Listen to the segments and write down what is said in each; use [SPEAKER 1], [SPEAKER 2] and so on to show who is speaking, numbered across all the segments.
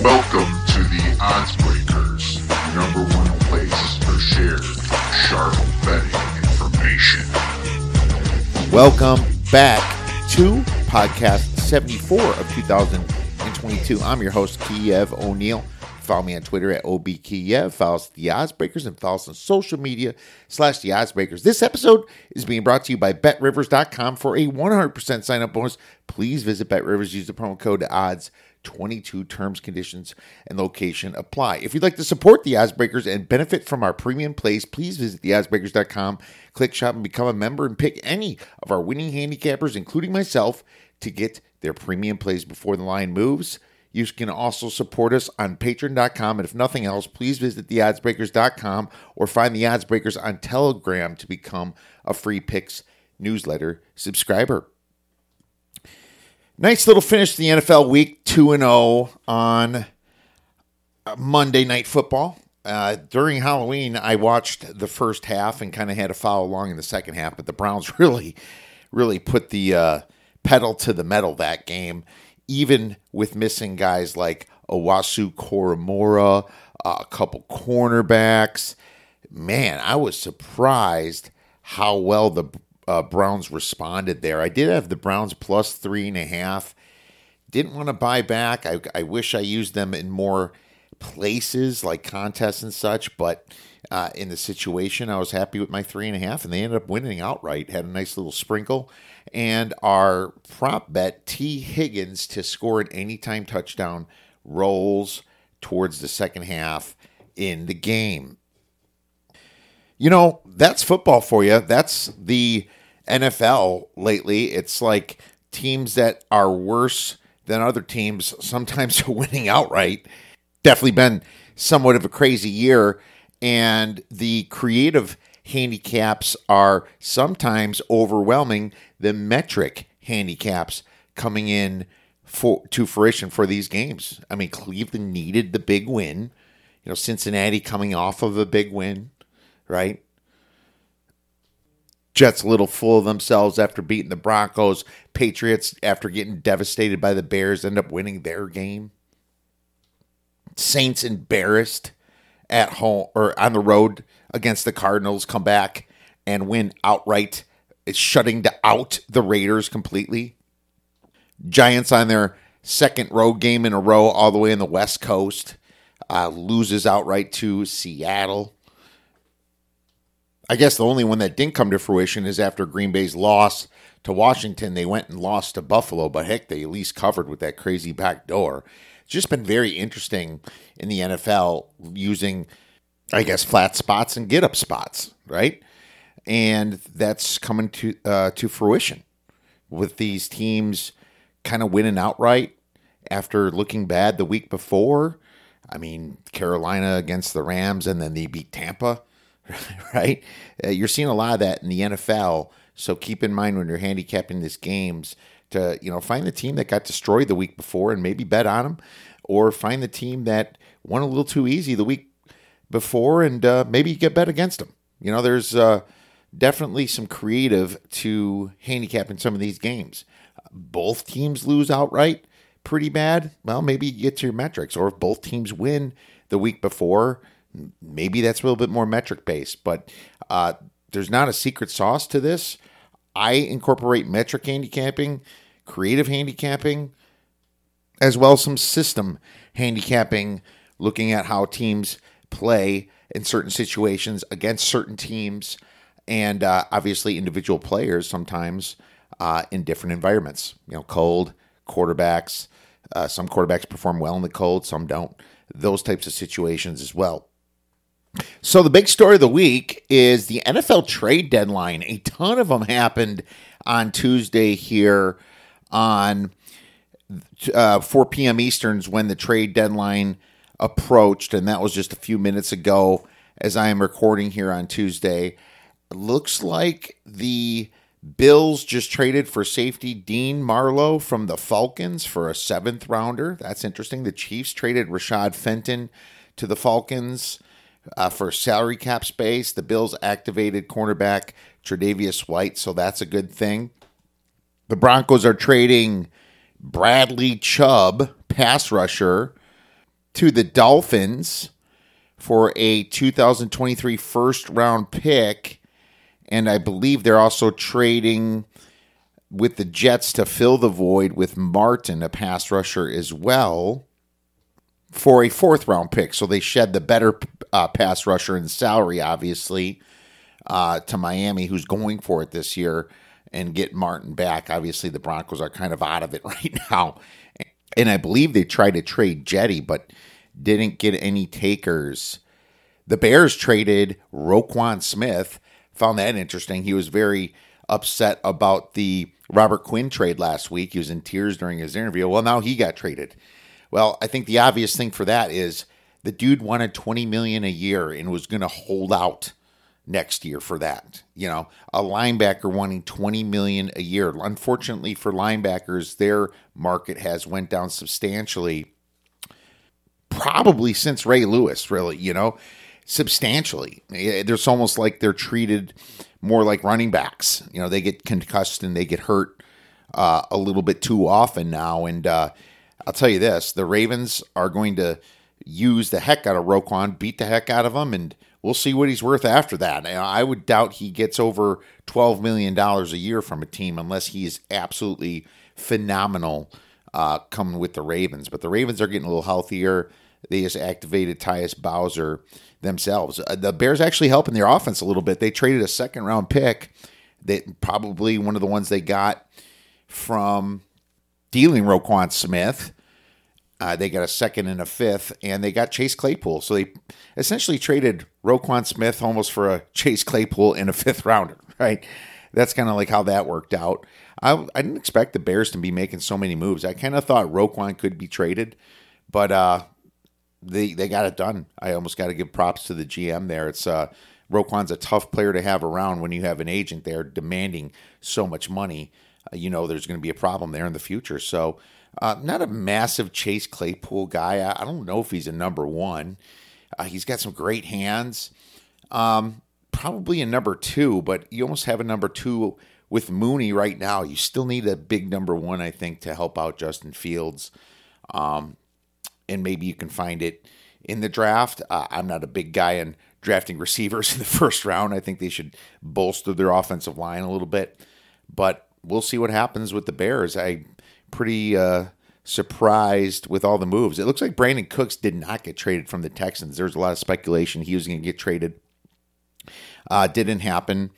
[SPEAKER 1] Welcome to the Odds Breakers, number one place for shared sharp betting information.
[SPEAKER 2] Welcome back to podcast 74 of 2022. I'm your host, Kiev O'Neil. Follow me on Twitter at OBKiev. Follow us at The Odds Breakers and follow us on social media slash The Odds Breakers. This episode is being brought to you by BetRivers.com for a 100% sign up bonus. Please visit BetRivers. Use the promo code ODDS. 22 terms, conditions, and location apply. If you'd like to support the Oddsbreakers and benefit from our premium plays, please visit theoddsbreakers.com, click shop, and become a member and pick any of our winning handicappers, including myself, to get their premium plays before the line moves. You can also support us on patreon.com. And if nothing else, please visit theoddsbreakers.com or find the Oddsbreakers on Telegram to become a free picks newsletter subscriber. Nice little finish to the NFL week 2 and 0 on Monday Night Football. Uh, during Halloween, I watched the first half and kind of had to follow along in the second half, but the Browns really, really put the uh, pedal to the metal that game, even with missing guys like Owusu-Koramoah, uh, a couple cornerbacks. Man, I was surprised how well the uh, Browns responded there. I did have the Browns plus three and a half. Didn't want to buy back. I, I wish I used them in more places like contests and such, but uh, in the situation, I was happy with my three and a half, and they ended up winning outright. Had a nice little sprinkle, and our prop bet Tee Higgins to score an anytime touchdown rolls towards the second half in the game. You know, that's football for you. That's the NFL lately. It's like teams that are worse than other teams sometimes are winning outright. Definitely been somewhat of a crazy year. And the creative handicaps are sometimes overwhelming the metric handicaps coming in for to fruition for these games. I mean, Cleveland needed the big win. You know, Cincinnati coming off of a big win right? Jets a little full of themselves after beating the Broncos. Patriots, after getting devastated by the Bears, end up winning their game. Saints embarrassed at home or on the road against the Cardinals, come back and win outright. It's shutting out the Raiders completely. Giants on their second road game in a row, all the way in the West Coast, uh, loses outright to Seattle. I guess the only one that didn't come to fruition is after Green Bay's loss to Washington. They went and lost to Buffalo, but heck, they at least covered with that crazy back door. It's just been very interesting in the NFL using, I guess, flat spots and get up spots, right? And that's coming to uh, to fruition with these teams kind of winning outright after looking bad the week before. I mean, Carolina against the Rams, and then they beat Tampa right? Uh, you're seeing a lot of that in the NFL. So keep in mind when you're handicapping these games to you know find the team that got destroyed the week before and maybe bet on them, or find the team that won a little too easy the week before and uh, maybe you get bet against them. You know, there's uh, definitely some creative to handicapping some of these games. Both teams lose outright pretty bad. Well, maybe you get to your metrics, or if both teams win the week before maybe that's a little bit more metric based, but uh, there's not a secret sauce to this. I incorporate metric handicapping, creative handicapping, as well as some system handicapping, looking at how teams play in certain situations against certain teams, and uh, obviously individual players sometimes uh, in different environments. You know, cold quarterbacks. Uh, some quarterbacks perform well in the cold, some don't. Those types of situations as well. So the big story of the week is the NFL trade deadline. A ton of them happened on Tuesday here on uh, 4 p.m. Easterns when the trade deadline approached, and that was just a few minutes ago as I am recording here on Tuesday. looks like the Bills just traded for safety Dean Marlowe from the Falcons for a seventh rounder. That's interesting. The Chiefs traded Rashad Fenton to the Falcons uh, for salary cap space. The Bills activated cornerback Tre'Davious White, so that's a good thing. The Broncos are trading Bradley Chubb, pass rusher, to the Dolphins for a 2023 first round pick. And I believe they're also trading with the Jets to fill the void with Martin, a pass rusher, as well, for a fourth round pick. So they shed the better uh, pass rusher in salary, obviously, uh, to Miami, who's going for it this year, and get Martin back. Obviously, the Broncos are kind of out of it right now. And I believe they tried to trade Jetty, but didn't get any takers. The Bears traded Roquan Smith. Found that interesting. He was very upset about the Robert Quinn trade last week. He was in tears during his interview. Well, now he got traded. Well, I think the obvious thing for that is the dude wanted 20 million a year and was going to hold out next year for that. You know, a linebacker wanting 20 million a year. Unfortunately for linebackers, their market has went down substantially probably since Ray Lewis, really, you know, substantially. It's almost like they're treated more like running backs. You know, they get concussed and they get hurt uh, a little bit too often now. And uh, I'll tell you this the Ravens are going to use the heck out of Roquan, beat the heck out of him, and we'll see what he's worth after that. I would doubt he gets over $12 million a year from a team unless he is absolutely phenomenal uh, coming with the Ravens. But the Ravens are getting a little healthier. They just activated Tyus Bowser themselves. Uh, the Bears actually helping their offense a little bit. They traded a second round pick that probably one of the ones they got from dealing Roquan Smith. Uh, they got a second and a fifth, and they got Chase Claypool. So they essentially traded Roquan Smith almost for a Chase Claypool and a fifth rounder, right? That's kind of like how that worked out. I, I didn't expect the Bears to be making so many moves. I kind of thought Roquan could be traded, but uh, they they got it done. I almost got to give props to the GM there. It's uh, Roquan's a tough player to have around when you have an agent there demanding so much money. Uh, you know there's going to be a problem there in the future. So, uh, not a massive Chase Claypool guy. I, I, don't know if he's a number one. Uh, he's got some great hands. Um, probably a number two, but you almost have a number two with Mooney right now. You still need a big number one, I think, to help out Justin Fields. Um, and maybe you can find it in the draft. Uh, I'm not a big guy in drafting receivers in the first round. I think they should bolster their offensive line a little bit, but we'll see what happens with the Bears. I pretty uh, surprised with all the moves. It looks like Brandin Cooks did not get traded from the Texans. There's a lot of speculation he was going to get traded. Uh, didn't happen.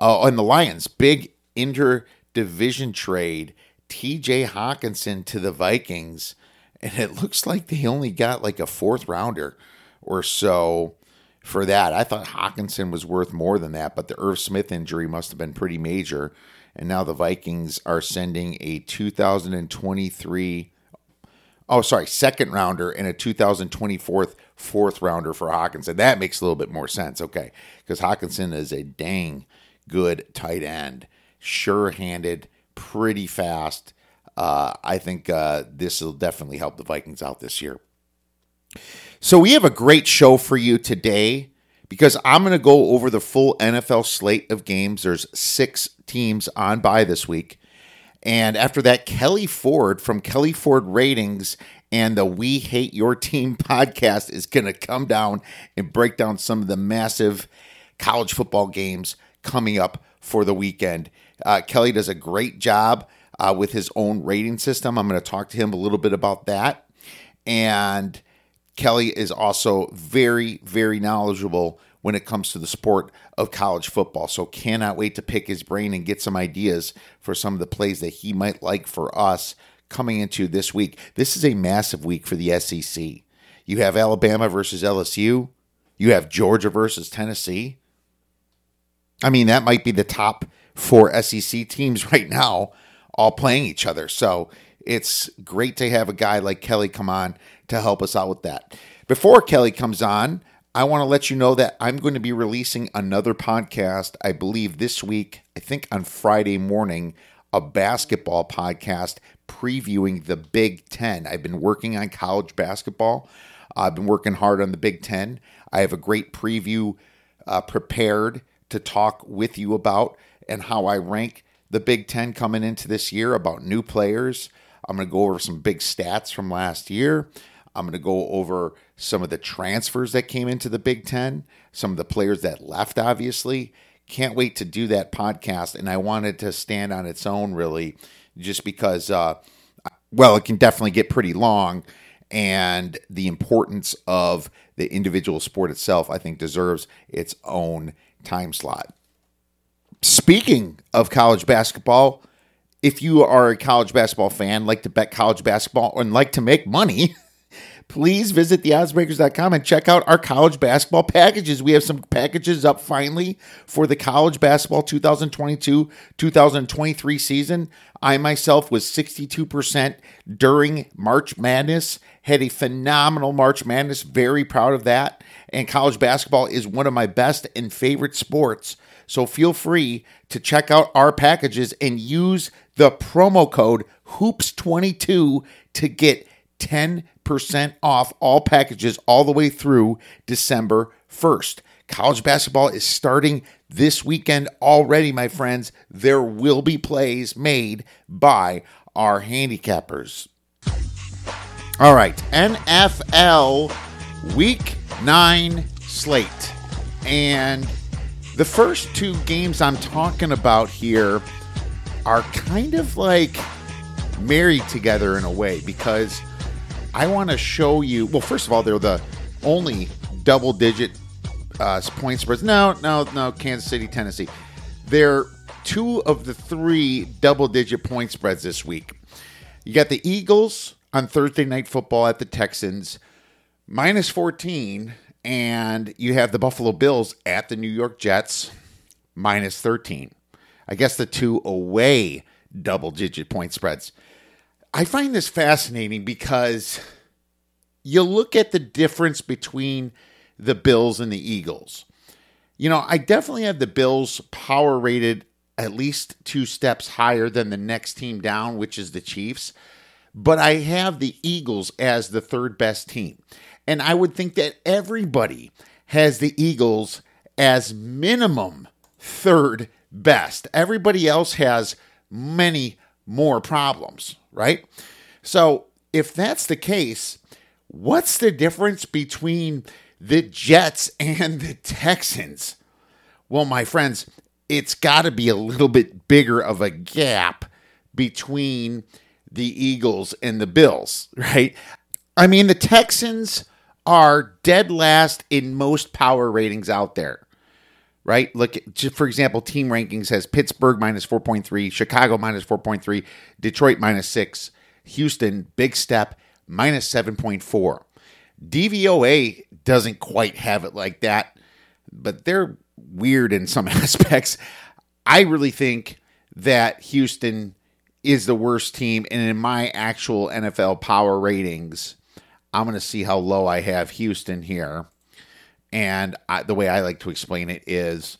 [SPEAKER 2] Uh, and the Lions, big interdivision trade. TJ Hockenson to the Vikings and it looks like they only got like a fourth rounder or so for that. I thought Hockenson was worth more than that, but the Irv Smith injury must have been pretty major. And now the Vikings are sending a 2023 oh sorry, second rounder and a 2024 fourth rounder for Hockenson. That makes a little bit more sense, okay? Because Hockenson is a dang good tight end, sure-handed, pretty fast uh, I think uh, this will definitely help the Vikings out this year. So we have a great show for you today because I'm going to go over the full NFL slate of games. There's six teams on by this week. And after that, Kelley Ford from Kelley Ford Ratings and the We Hate Your Team podcast is going to come down and break down some of the massive college football games coming up for the weekend. Uh, Kelley does a great job uh, with his own rating system. I'm going to talk to him a little bit about that. And Kelley is also very, very knowledgeable when it comes to the sport of college football. So cannot wait to pick his brain and get some ideas for some of the plays that he might like for us coming into this week. This is a massive week for the SEC. You have Alabama versus LSU. You have Georgia versus Tennessee. I mean, that might be the top four SEC teams right now all playing each other. So it's great to have a guy like Kelley come on to help us out with that. Before Kelley comes on, I want to let you know that I'm going to be releasing another podcast, I believe this week, I think on Friday morning, a basketball podcast previewing the Big Ten. I've been working on college basketball. I've been working hard on the Big Ten. I have a great preview uh, prepared to talk with you about and how I rank the Big Ten coming into this year about new players. I'm going to go over some big stats from last year. I'm going to go over some of the transfers that came into the Big Ten, some of the players that left, obviously. Can't wait to do that podcast. And I wanted to stand on its own, really, just because, uh, well, it can definitely get pretty long. And the importance of the individual sport itself, I think, deserves its own time slot. Speaking of college basketball, if you are a college basketball fan, like to bet college basketball, and like to make money, please visit theoddsbreakers.com and check out our college basketball packages. We have some packages up finally for the college basketball 2022 2023 season. I myself was 62% during March Madness, had a phenomenal March Madness, very proud of that. And college basketball is one of my best and favorite sports. So feel free to check out our packages and use the promo code HOOPS22 to get 10% off all packages all the way through December 1st. College basketball is starting this weekend already, my friends. There will be plays made by our handicappers. All right, NFL Week 9 slate. And the first two games I'm talking about here are kind of like married together in a way because I want to show you. Well, first of all, they're the only double digit uh, point spreads. No, no, no. Kansas City, Tennessee. They're two of the three double digit point spreads this week. You got the Eagles on Thursday Night Football at the Texans, minus 14. And you have the Buffalo Bills at the New York Jets, minus 13. I guess the two away double digit point spreads. I find this fascinating because you look at the difference between the Bills and the Eagles. You know, I definitely have the Bills power rated at least two steps higher than the next team down, which is the Chiefs. But I have the Eagles as the third best team. And I would think that everybody has the Eagles as minimum third best. Everybody else has many more problems, right? So, if that's the case, what's the difference between the Jets and the Texans? Well, my friends, it's got to be a little bit bigger of a gap between the Eagles and the Bills, right? I mean, the Texans are dead last in most power ratings out there right? Look, for example, team rankings has Pittsburgh minus 4.3, Chicago minus 4.3, Detroit minus 6, Houston, big step, minus 7.4. DVOA doesn't quite have it like that, but they're weird in some aspects. I really think that Houston is the worst team. And in my actual NFL power ratings, I'm going to see how low I have Houston here. And I, the way I like to explain it is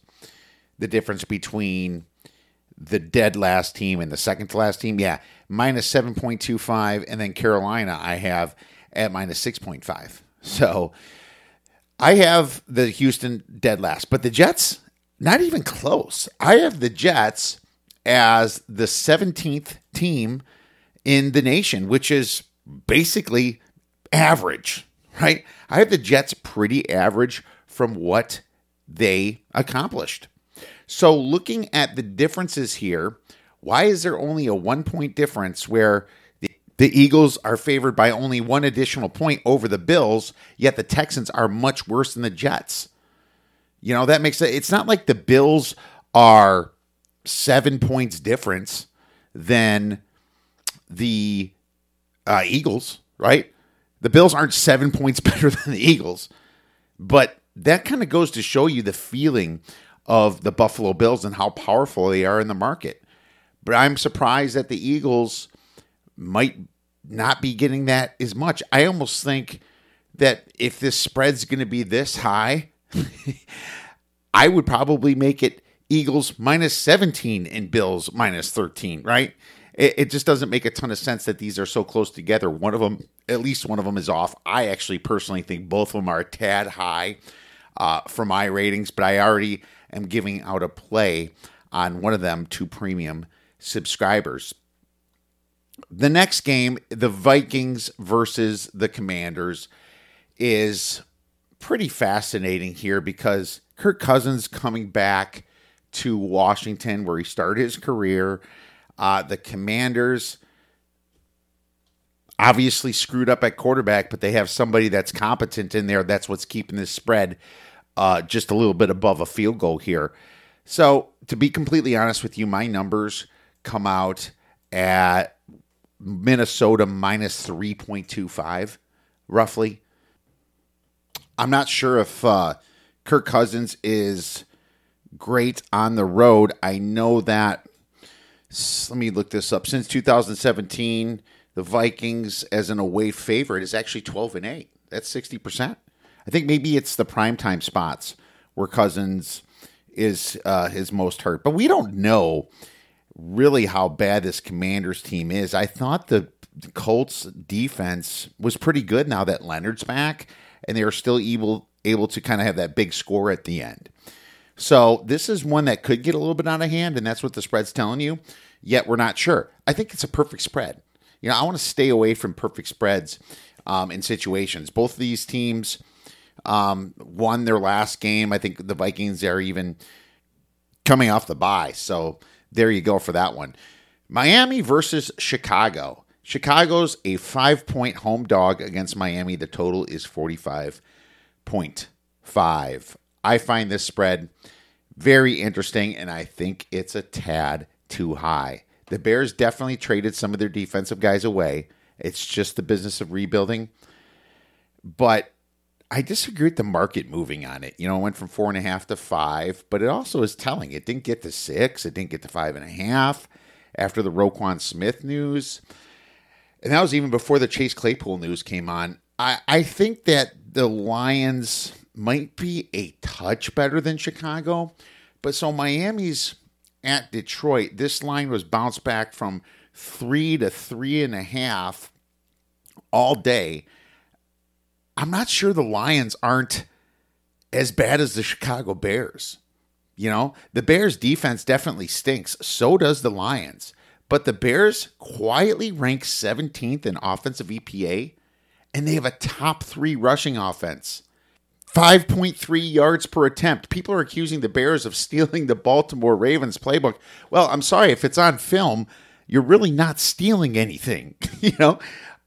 [SPEAKER 2] the difference between the dead last team and the second to last team. Yeah, minus 7.25. And then Carolina, I have at minus 6.5. So I have the Houston dead last, but the Jets, not even close. I have the Jets as the 17th team in the nation, which is basically average right? I have the Jets pretty average from what they accomplished. So, looking at the differences here, why is there only a one point difference where the, the Eagles are favored by only one additional point over the Bills, yet the Texans are much worse than the Jets? You know, that makes it, it's not like the Bills are seven points difference than the uh, Eagles, right? The Bills aren't seven points better than the Eagles, but that kind of goes to show you the feeling of the Buffalo Bills and how powerful they are in the market. But I'm surprised that the Eagles might not be getting that as much. I almost think that if this spread's going to be this high, I would probably make it Eagles minus 17 and Bills minus 13, right? It, it just doesn't make a ton of sense that these are so close together. One of them, at least one of them, is off. I actually personally think both of them are a tad high uh, for my ratings, but I already am giving out a play on one of them to premium subscribers. The next game, the Vikings versus the Commanders, is pretty fascinating here because Kirk Cousins coming back to Washington where he started his career. Uh, the Commanders obviously screwed up at quarterback, but they have somebody that's competent in there. That's what's keeping this spread uh, just a little bit above a field goal here. So, to be completely honest with you, my numbers come out at Minnesota minus 3.25, roughly. I'm not sure if uh, Kirk Cousins is great on the road. I know that. Let me look this up. Since 2017, the Vikings as an away favorite is actually 12 and 8. That's 60%. I think maybe it's the primetime spots where Cousins is uh, his most hurt. But we don't know really how bad this Commanders team is. I thought the Colts defense was pretty good now that Leonard's back, and they are still able able to kind of have that big score at the end. So this is one that could get a little bit out of hand, and that's what the spread's telling you. Yet we're not sure. I think it's a perfect spread. You know, I want to stay away from perfect spreads um, in situations. Both of these teams um, won their last game. I think the Vikings are even coming off the bye. So there you go for that one. Miami versus Chicago. Chicago's a five point home dog against Miami. The total is 45.5. I find this spread very interesting, and I think it's a tad too high. The Bears definitely traded some of their defensive guys away. It's just the business of rebuilding. But I disagree with the market moving on it. You know, it went from four and a half to five, but it also is telling. It didn't get to six. It didn't get to five and a half after the Roquan Smith news. And that was even before the Chase Claypool news came on. I, I think that the Lions might be a touch better than Chicago. But so Miami's at Detroit. This line was bounced back from three to three and a half all day. I'm not sure the Lions aren't as bad as the Chicago Bears. You know, the Bears defense definitely stinks. So does the Lions. But the Bears quietly rank 17th in offensive EPA, and they have a top three rushing offense. 5.3 yards per attempt. People are accusing the Bears of stealing the Baltimore Ravens playbook. Well, I'm sorry, if it's on film, you're really not stealing anything. you know,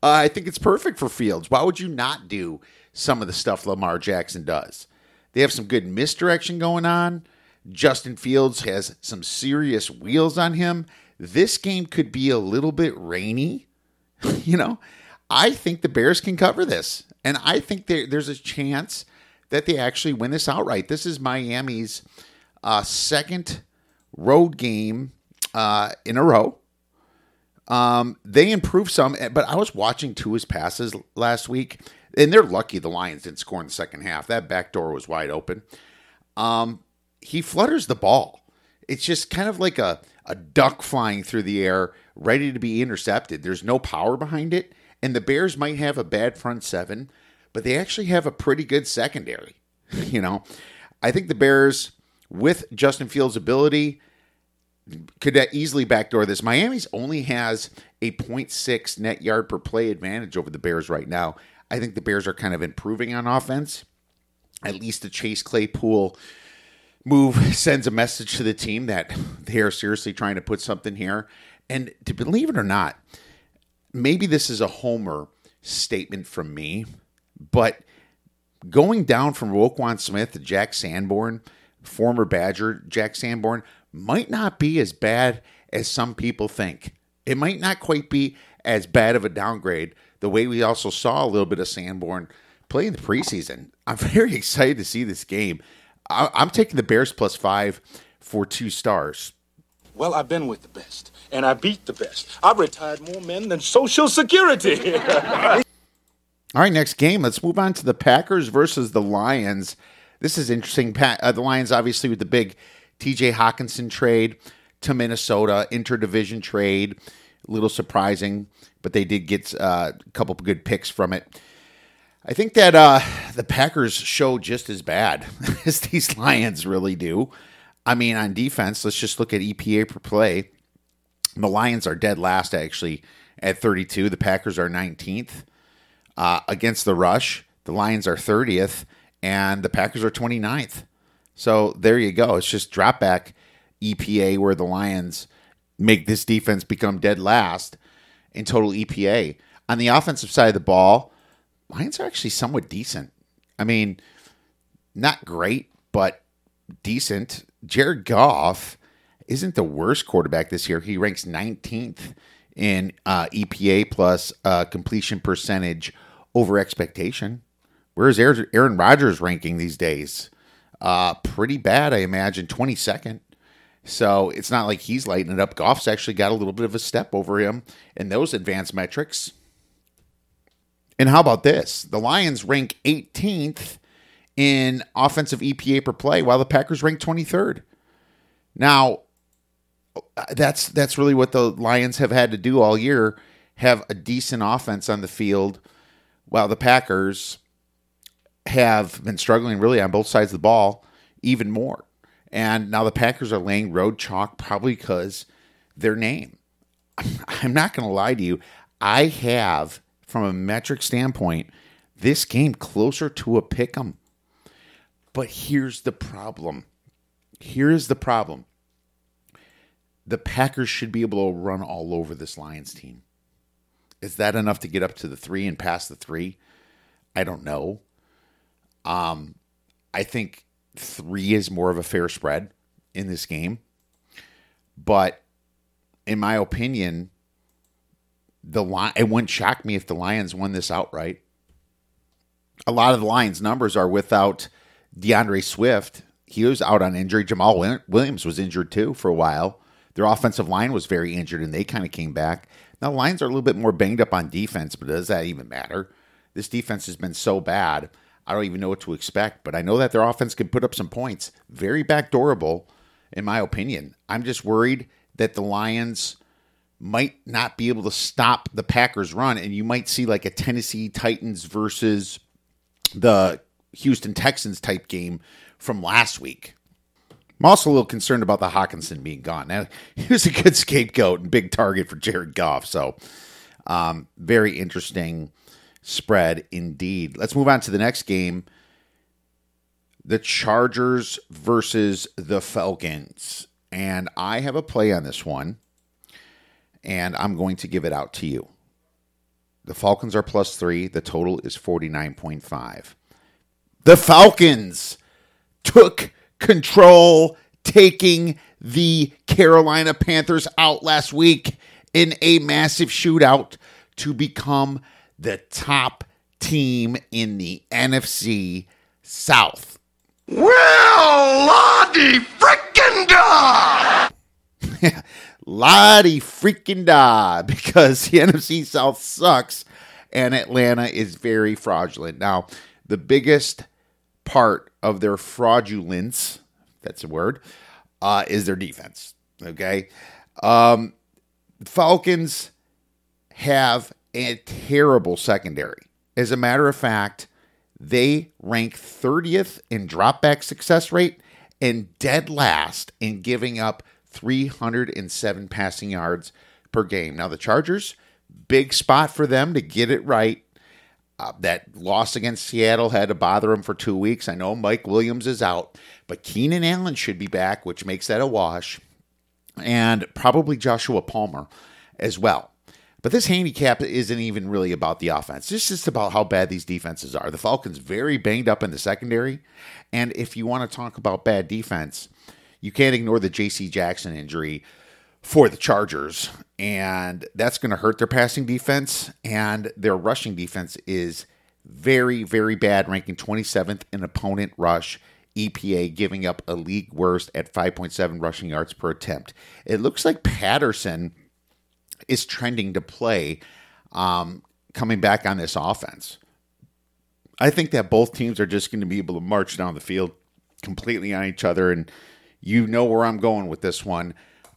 [SPEAKER 2] uh, I think it's perfect for Fields. Why would you not do some of the stuff Lamar Jackson does? They have some good misdirection going on. Justin Fields has some serious wheels on him. This game could be a little bit rainy. you know, I think the Bears can cover this. And I think there, there's a chance that they actually win this outright. This is Miami's uh, second road game uh, in a row. Um, they improved some, eh, but I was watching Tua's passes last week, and they're lucky the Lions didn't score in the second half. That back door was wide open. Um, he flutters the ball. It's just kind of like a, a duck flying through the air, ready to be intercepted. There's no power behind it, and the Bears might have a bad front seven but they actually have a pretty good secondary. you know, I think the Bears, with Justin Fields' ability, could easily backdoor this. Miami's only has a 0.6 net yard per play advantage over the Bears right now. I think the Bears are kind of improving on offense. At least the Chase Claypool move sends a message to the team that they are seriously trying to put something here. And to believe it or not, maybe this is a homer statement from me, but going down from Roquan Smith to Jack Sanborn, former Badger Jack Sanborn, might not be as bad as some people think. It might not quite be as bad of a downgrade the way we also saw a little bit of Sanborn play in the preseason. I'm very excited to see this game. I'm taking the Bears plus five for two stars.
[SPEAKER 3] Well, I've been with the best, and I beat the best. I've retired more men than Social Security.
[SPEAKER 2] All right, next game. Let's move on to the Packers versus the Lions. This is interesting. Pa- uh, the Lions, obviously, with the big TJ Hockenson trade to Minnesota, interdivision trade. A little surprising, but they did get uh, a couple of good picks from it. I think that uh, the Packers show just as bad as these Lions really do. I mean, on defense, let's just look at EPA per play. The Lions are dead last, actually, at 32. The Packers are 19th. Uh, against the rush, the Lions are 30th, and the Packers are 29th. So there you go. It's just drop back EPA where the Lions make this defense become dead last in total EPA. On the offensive side of the ball, Lions are actually somewhat decent. I mean, not great, but decent. Jared Goff isn't the worst quarterback this year. He ranks 19th in uh, EPA plus uh, completion percentage over expectation. Where's Aaron Rodgers ranking these days? Uh, pretty bad, I imagine, 22nd. So it's not like he's lighting it up. Goff's actually got a little bit of a step over him in those advanced metrics. And how about this? The Lions rank 18th in offensive EPA per play, while the Packers rank 23rd. Now, that's that's really what the Lions have had to do all year: have a decent offense on the field while the Packers have been struggling really on both sides of the ball even more. And now the Packers are laying road chalk probably because their name. I'm not going to lie to you. I have, from a metric standpoint, this game closer to a pick 'em. But here's the problem. Here's the problem. The Packers should be able to run all over this Lions team. Is that enough to get up to the three and pass the three? I don't know. Um, I think three is more of a fair spread in this game. But in my opinion, the line it wouldn't shock me if the Lions won this outright. A lot of the Lions numbers are without D'Andre Swift. He was out on injury. Jamaal Williams was injured too for a while. Their offensive line was very injured and they kind of came back. Now, the Lions are a little bit more banged up on defense, but does that even matter? This defense has been so bad. I don't even know what to expect, but I know that their offense can put up some points. Very backdoorable, in my opinion. I'm just worried that the Lions might not be able to stop the Packers' run, and you might see like a Tennessee Titans versus the Houston Texans type game from last week. I'm also a little concerned about the Hockenson being gone. Now, he was a good scapegoat and big target for Jared Goff. So, um, very interesting spread indeed. Let's move on to the next game the Chargers versus the Falcons. And I have a play on this one, and I'm going to give it out to you. The Falcons are plus three, the total is 49.5. The Falcons took control, taking the Carolina Panthers out last week in a massive shootout to become the top team in the NFC South.
[SPEAKER 4] Well, Lottie freaking da!
[SPEAKER 2] Lottie freaking da, because the NFC South sucks and Atlanta is very fraudulent. Now, the biggest part of their fraudulence, that's a word, uh, is their defense. Okay. Um, Falcons have a terrible secondary. As a matter of fact, they rank 30th in dropback success rate and dead last in giving up 307 passing yards per game. Now, the Chargers, big spot for them to get it right uh, that loss against Seattle had to bother him for two weeks. I know Mike Williams is out, but Keenan Allen should be back, which makes that a wash, and probably Joshua Palmer as well. But this handicap isn't even really about the offense. It's just about how bad these defenses are. The Falcons very banged up in the secondary, and if you want to talk about bad defense, you can't ignore the J.C. Jackson injury for the Chargers, and that's going to hurt their passing defense. And their rushing defense is very, very bad, ranking 27th in opponent rush. EPA giving up a league worst at 5.7 rushing yards per attempt. It looks like Patterson is trending to play um, coming back on this offense. I think that both teams are just going to be able to march down the field completely on each other. And you know where I'm going with this one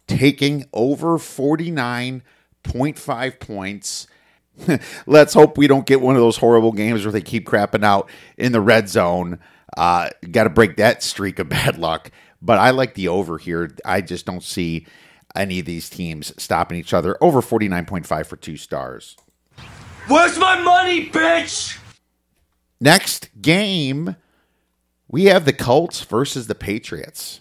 [SPEAKER 2] taking over 49.5 points. Let's hope we don't get one of those horrible games where they keep crapping out in the red zone. Uh, Got to break that streak of bad luck. But I like the over here. I just don't see any of these teams stopping each other. Over 49.5 for two stars.
[SPEAKER 5] Where's my money, bitch?
[SPEAKER 2] Next game, we have the Colts versus the Patriots.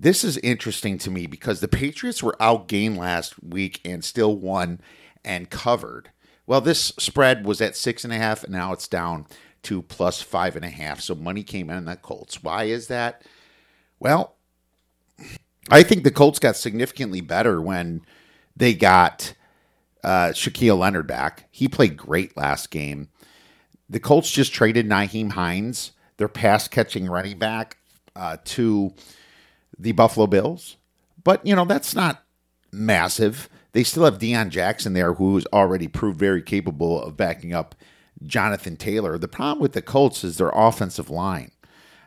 [SPEAKER 2] This is interesting to me because the Patriots were outgained last week and still won and covered. Well, this spread was at six and a half, and now it's down to plus five and a half. So money came in on the Colts. Why is that? Well, I think the Colts got significantly better when they got uh, Shaquille Leonard back. He played great last game. The Colts just traded Nyheim Hines, their pass catching running back, uh, to the Buffalo Bills. But, you know, that's not massive. They still have Deon Jackson there, who's already proved very capable of backing up Jonathan Taylor. The problem with the Colts is their offensive line.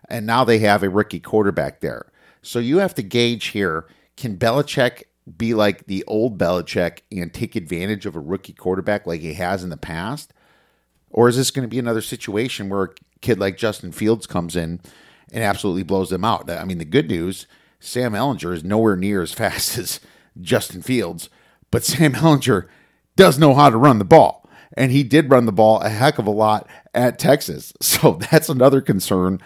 [SPEAKER 2] And now they have a rookie quarterback there. So you have to gauge here can Belichick be like the old Belichick and take advantage of a rookie quarterback like he has in the past? Or is this going to be another situation where a kid like Justin Fields comes in and absolutely blows them out? I mean, the good news Sam Ehlinger is nowhere near as fast as Justin Fields, but Sam Ehlinger does know how to run the ball. And he did run the ball a heck of a lot at Texas. So that's another concern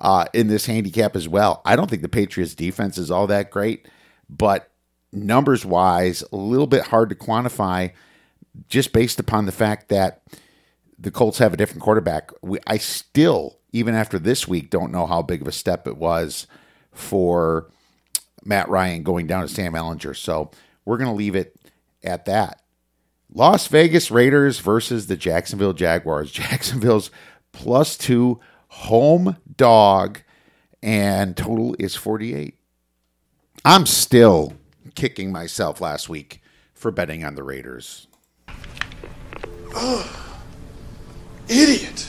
[SPEAKER 2] uh, in this handicap as well. I don't think the Patriots defense is all that great, but numbers wise, a little bit hard to quantify just based upon the fact that the Colts have a different quarterback. We, I still, even after this week, don't know how big of a step it was for Matt Ryan going down to Sam Ehlinger. So we're going to leave it at that. Las Vegas Raiders versus the Jacksonville Jaguars. Jacksonville's plus two home dog, and total is 48. I'm still kicking myself last week for betting on the Raiders.
[SPEAKER 3] Idiot.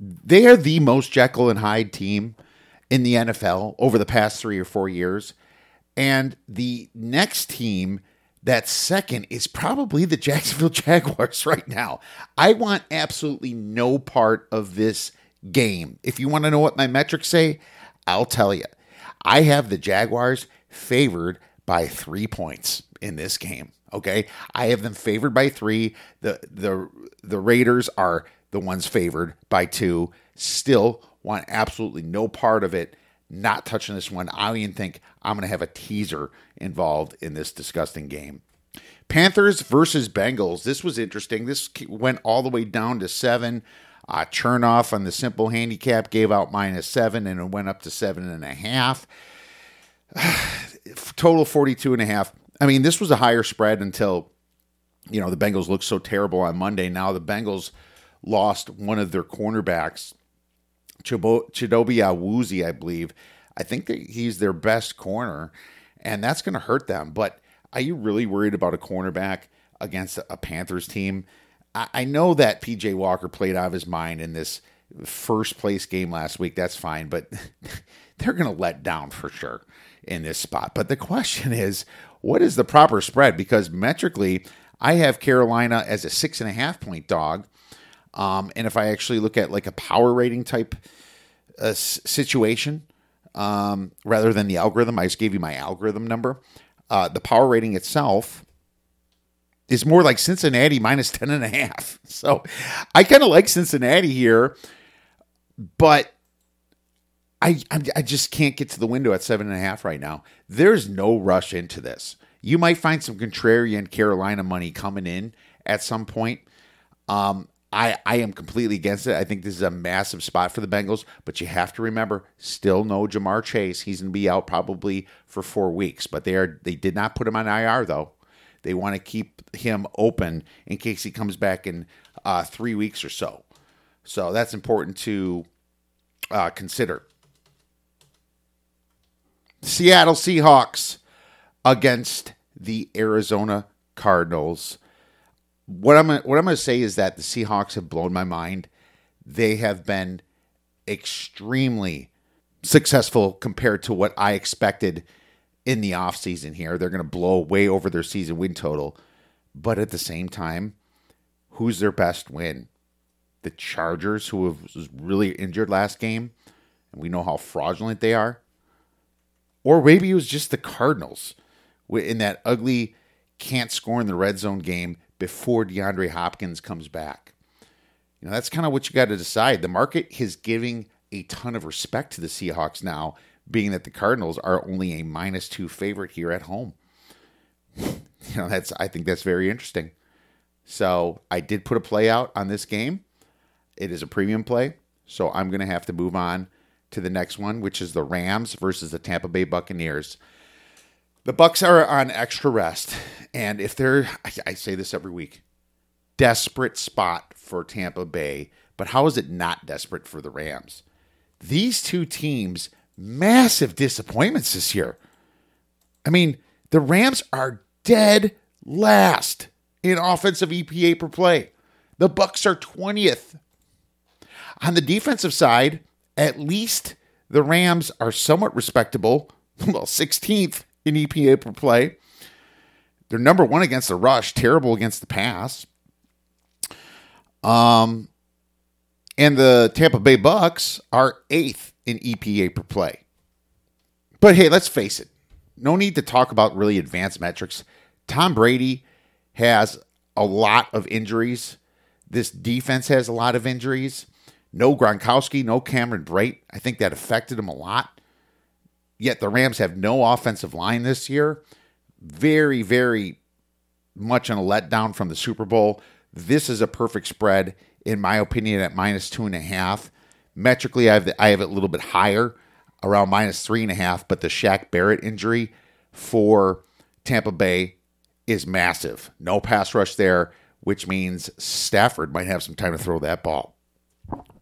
[SPEAKER 2] They are the most Jekyll and Hyde team in the NFL over the past three or four years. And the next team that's second is probably the Jacksonville Jaguars right now. I want absolutely no part of this game. If you want to know what my metrics say, I'll tell you. I have the Jaguars favored by three points in this game. Okay, I have them favored by three. the the The Raiders are the ones favored by two. Still want absolutely no part of it. Not touching this one. I don't even think I'm going to have a teaser involved in this disgusting game. Panthers versus Bengals. This was interesting. This went all the way down to seven. Uh, Chernoff on the simple handicap gave out minus seven and it went up to seven and a half. Total 42 and a half. I mean, this was a higher spread until, you know, the Bengals looked so terrible on Monday. Now the Bengals lost one of their cornerbacks, Chidobe Awuzie, I believe. I think that he's their best corner, and that's going to hurt them. But are you really worried about a cornerback against a Panthers team? I know that PJ Walker played out of his mind in this first place game last week. That's fine, but they're going to let down for sure in this spot. But the question is, what is the proper spread? Because metrically, I have Carolina as a six and a half point dog. Um, and if I actually look at like a power rating type uh, situation, um, rather than the algorithm, I just gave you my algorithm number. Uh, the power rating itself is more like Cincinnati minus 10 and a half. So I kind of like Cincinnati here, but I, I just can't get to the window at seven and a half right now. There's no rush into this. You might find some contrarian Carolina money coming in at some point. Um, I, I am completely against it. I think this is a massive spot for the Bengals, but you have to remember, still no Ja'Marr Chase. He's going to be out probably for four weeks, but they are they did not put him on IR though. They want to keep him open in case he comes back in uh, three weeks or so. So that's important to uh, consider. Seattle Seahawks against the Arizona Cardinals what I'm what I'm going to say is that the Seahawks have blown my mind. They have been extremely successful compared to what I expected in the offseason here. They're going to blow way over their season win total. But at the same time, who's their best win? The Chargers, who was really injured last game, and we know how fraudulent they are, Or maybe it was just the Cardinals in that ugly can't score in the red zone game before DeAndre Hopkins comes back. You know, that's kind of what you got to decide. The market is giving a ton of respect to the Seahawks now, being that the Cardinals are only a minus two favorite here at home. You know, that's I think that's very interesting. So I did put a play out on this game. It is a premium play, so I'm going to have to move on to the next one, which is the Rams versus the Tampa Bay Buccaneers. The Bucks are on extra rest, and if they're, I, I say this every week, desperate spot for Tampa Bay, but how is it not desperate for the Rams? These two teams, massive disappointments this year. I mean, the Rams are dead last in offensive EPA per play. The Bucks are 20th. On the defensive side, at least the Rams are somewhat respectable. Well, 16th in EPA per play. They're number one against the rush, terrible against the pass. Um, and the Tampa Bay Bucks are eighth in EPA per play. But hey, let's face it. No need to talk about really advanced metrics. Tom Brady has a lot of injuries. This defense has a lot of injuries. No Gronkowski, no Cameron Brate. I think that affected him a lot. Yet the Rams have no offensive line this year. Very, very much on a letdown from the Super Bowl. This is a perfect spread, in my opinion, at minus two and a half. Metrically, I have, the, I have it a little bit higher, around minus three and a half, but the Shaq Barrett injury for Tampa Bay is massive. No pass rush there, which means Stafford might have some time to throw that ball.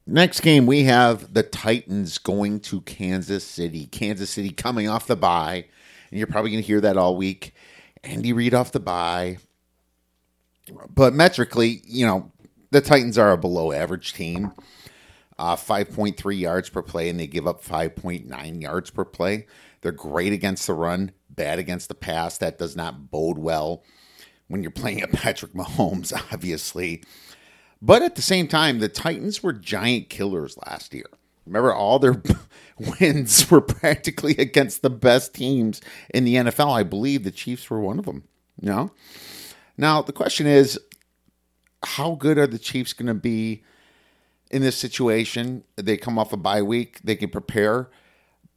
[SPEAKER 2] Next game, we have the Titans going to Kansas City. Kansas City coming off the bye, and you're probably going to hear that all week. Andy Reid off the bye. But metrically, you know, the Titans are a below average team. Uh, 5.3 yards per play, and they give up 5.9 yards per play. They're great against the run, bad against the pass. That does not bode well when you're playing at Patrick Mahomes, obviously. But at the same time, the Titans were giant killers last year. Remember, all their wins were practically against the best teams in the NFL. I believe the Chiefs were one of them. Know? Now, the question is how good are the Chiefs going to be in this situation? They come off a bye week, they can prepare.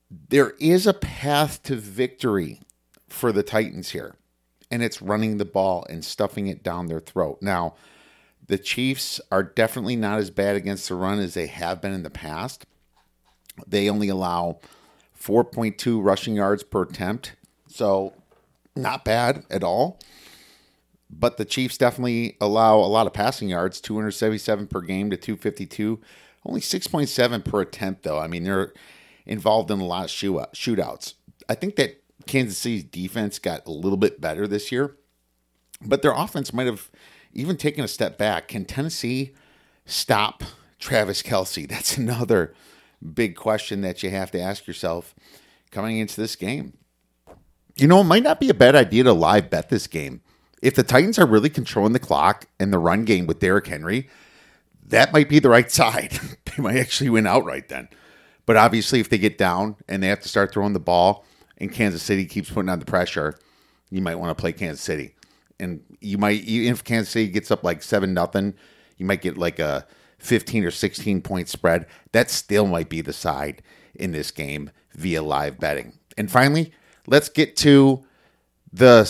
[SPEAKER 2] There is a path to victory for the Titans here, and it's running the ball and stuffing it down their throat. Now, the Chiefs are definitely not as bad against the run as they have been in the past. They only allow 4.2 rushing yards per attempt, so not bad at all. But the Chiefs definitely allow a lot of passing yards 277 per game to 252. Only 6.7 per attempt, though. I mean, they're involved in a lot of shootouts. I think that Kansas City's defense got a little bit better this year, but their offense might have even taking a step back. Can Tennessee stop Travis Kelce? That's another big question that you have to ask yourself coming into this game. You know, it might not be a bad idea to live bet this game. If the Titans are really controlling the clock and the run game with Derrick Henry, that might be the right side. they might actually win outright then. But obviously, if they get down and they have to start throwing the ball and Kansas City keeps putting on the pressure, you might want to play Kansas City. And you might, even if Kansas City gets up like 7 nothing, you might get like a 15 or 16 point spread. That still might be the side in this game via live betting. And finally, let's get to the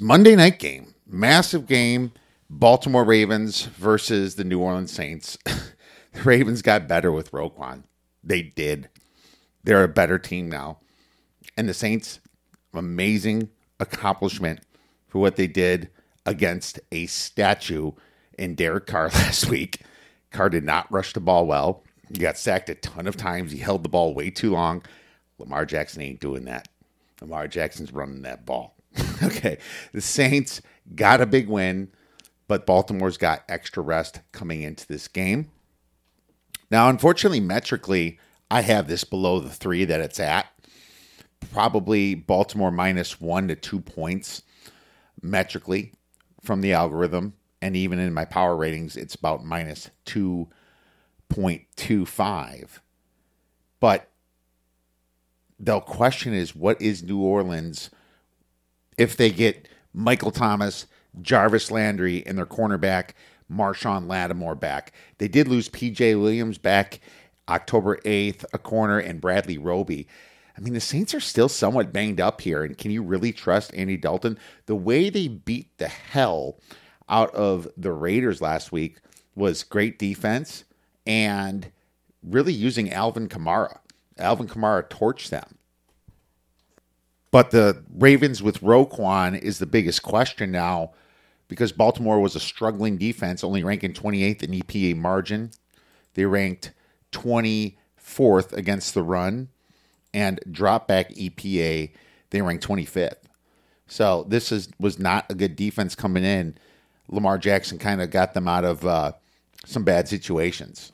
[SPEAKER 2] Monday night game. Massive game. Baltimore Ravens versus the New Orleans Saints. the Ravens got better with Roquan. They did. They're a better team now. And the Saints, amazing accomplishment for what they did against a statue in Derek Carr last week. Carr did not rush the ball well. He got sacked a ton of times. He held the ball way too long. Lamar Jackson ain't doing that. Lamar Jackson's running that ball. okay. The Saints got a big win, but Baltimore's got extra rest coming into this game. Now, unfortunately, metrically, I have this below the three that it's at. Probably Baltimore minus one to two points metrically from the algorithm. And even in my power ratings, it's about minus 2.25. But the question is, what is New Orleans if they get Michael Thomas, Jarvis Landry, and their cornerback Marshon Lattimore back? They did lose P.J. Williams back October eighth, a corner, and Bradley Roby. I mean, the Saints are still somewhat banged up here, and can you really trust Andy Dalton? The way they beat the hell out of the Raiders last week was great defense and really using Alvin Kamara. Alvin Kamara torched them. But the Ravens with Roquan is the biggest question now because Baltimore was a struggling defense, only ranking 28th in EPA margin. They ranked 24th against the run and drop back EPA, they ranked 25th. So this is was not a good defense coming in. Lamar Jackson kind of got them out of uh, some bad situations.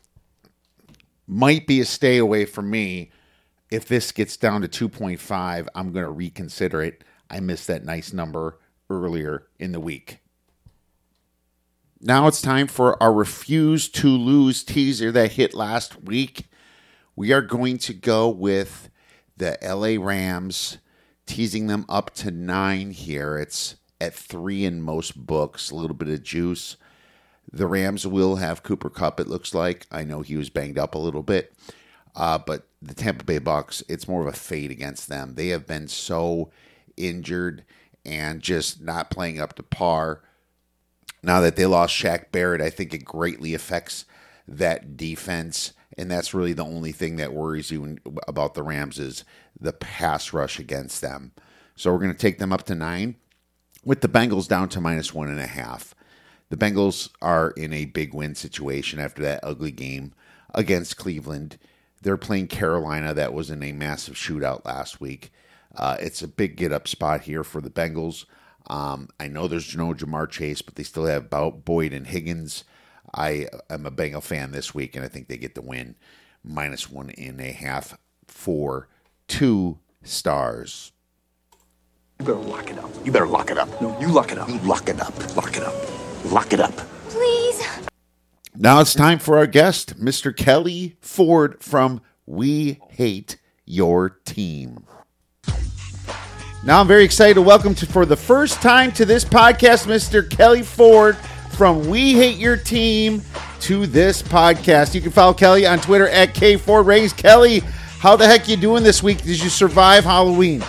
[SPEAKER 2] Might be a stay away for me. If this gets down to 2.5, I'm going to reconsider it. I missed that nice number earlier in the week. Now it's time for our refuse to lose teaser that hit last week. We are going to go with the LA Rams, teasing them up to nine here. It's at three in most books, a little bit of juice. The Rams will have Cooper Kupp, it looks like. I know he was banged up a little bit. Uh, but the Tampa Bay Bucks, it's more of a fade against them. They have been so injured and just not playing up to par. Now that they lost Shaq Barrett, I think it greatly affects that defense. And that's really the only thing that worries you about the Rams is the pass rush against them. So we're going to take them up to nine with the Bengals down to minus one and a half. The Bengals are in a big win situation after that ugly game against Cleveland. They're playing Carolina, that was in a massive shootout last week. Uh, it's a big get up spot here for the Bengals. Um, I know there's no Ja'Marr Chase, but they still have Boyd and Higgins. I am a Bengal fan this week, and I think they get the win minus one and a half for two stars.
[SPEAKER 6] You better lock it up. You better lock it up. No, you lock it up. You lock it up. Lock it up. Lock it up.
[SPEAKER 7] Please.
[SPEAKER 2] Now it's time for our guest, Mr. Kelley Ford from We Hate Your Team. Now I'm very excited to welcome to for the first time to this podcast, Mr. Kelley Ford from We Hate Your Team to this podcast. You can follow Kelley on Twitter at K4Rays. Kelley, how the heck you doing this week? Did you survive Halloween?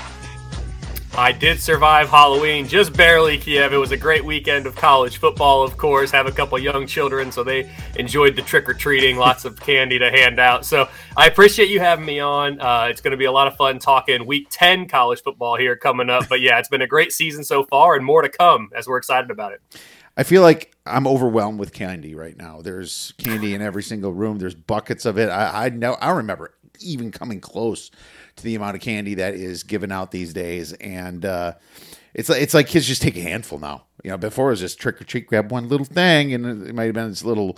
[SPEAKER 8] I did survive Halloween just barely, Kiev. It was a great weekend of college football, of course. Have a couple young children, so they enjoyed the trick or treating, lots of candy to hand out. So I appreciate you having me on. Uh, it's going to be a lot of fun talking week 10 college football here coming up. But yeah, it's been a great season so far and more to come as we're excited about it.
[SPEAKER 2] I feel like I'm overwhelmed with candy right now. There's candy in every single room. There's buckets of it. I, I know. I remember even coming close to the amount of candy that is given out these days, and uh, it's like it's like kids just take a handful now. You know, before it was just trick or treat, grab one little thing, and it might have been this little.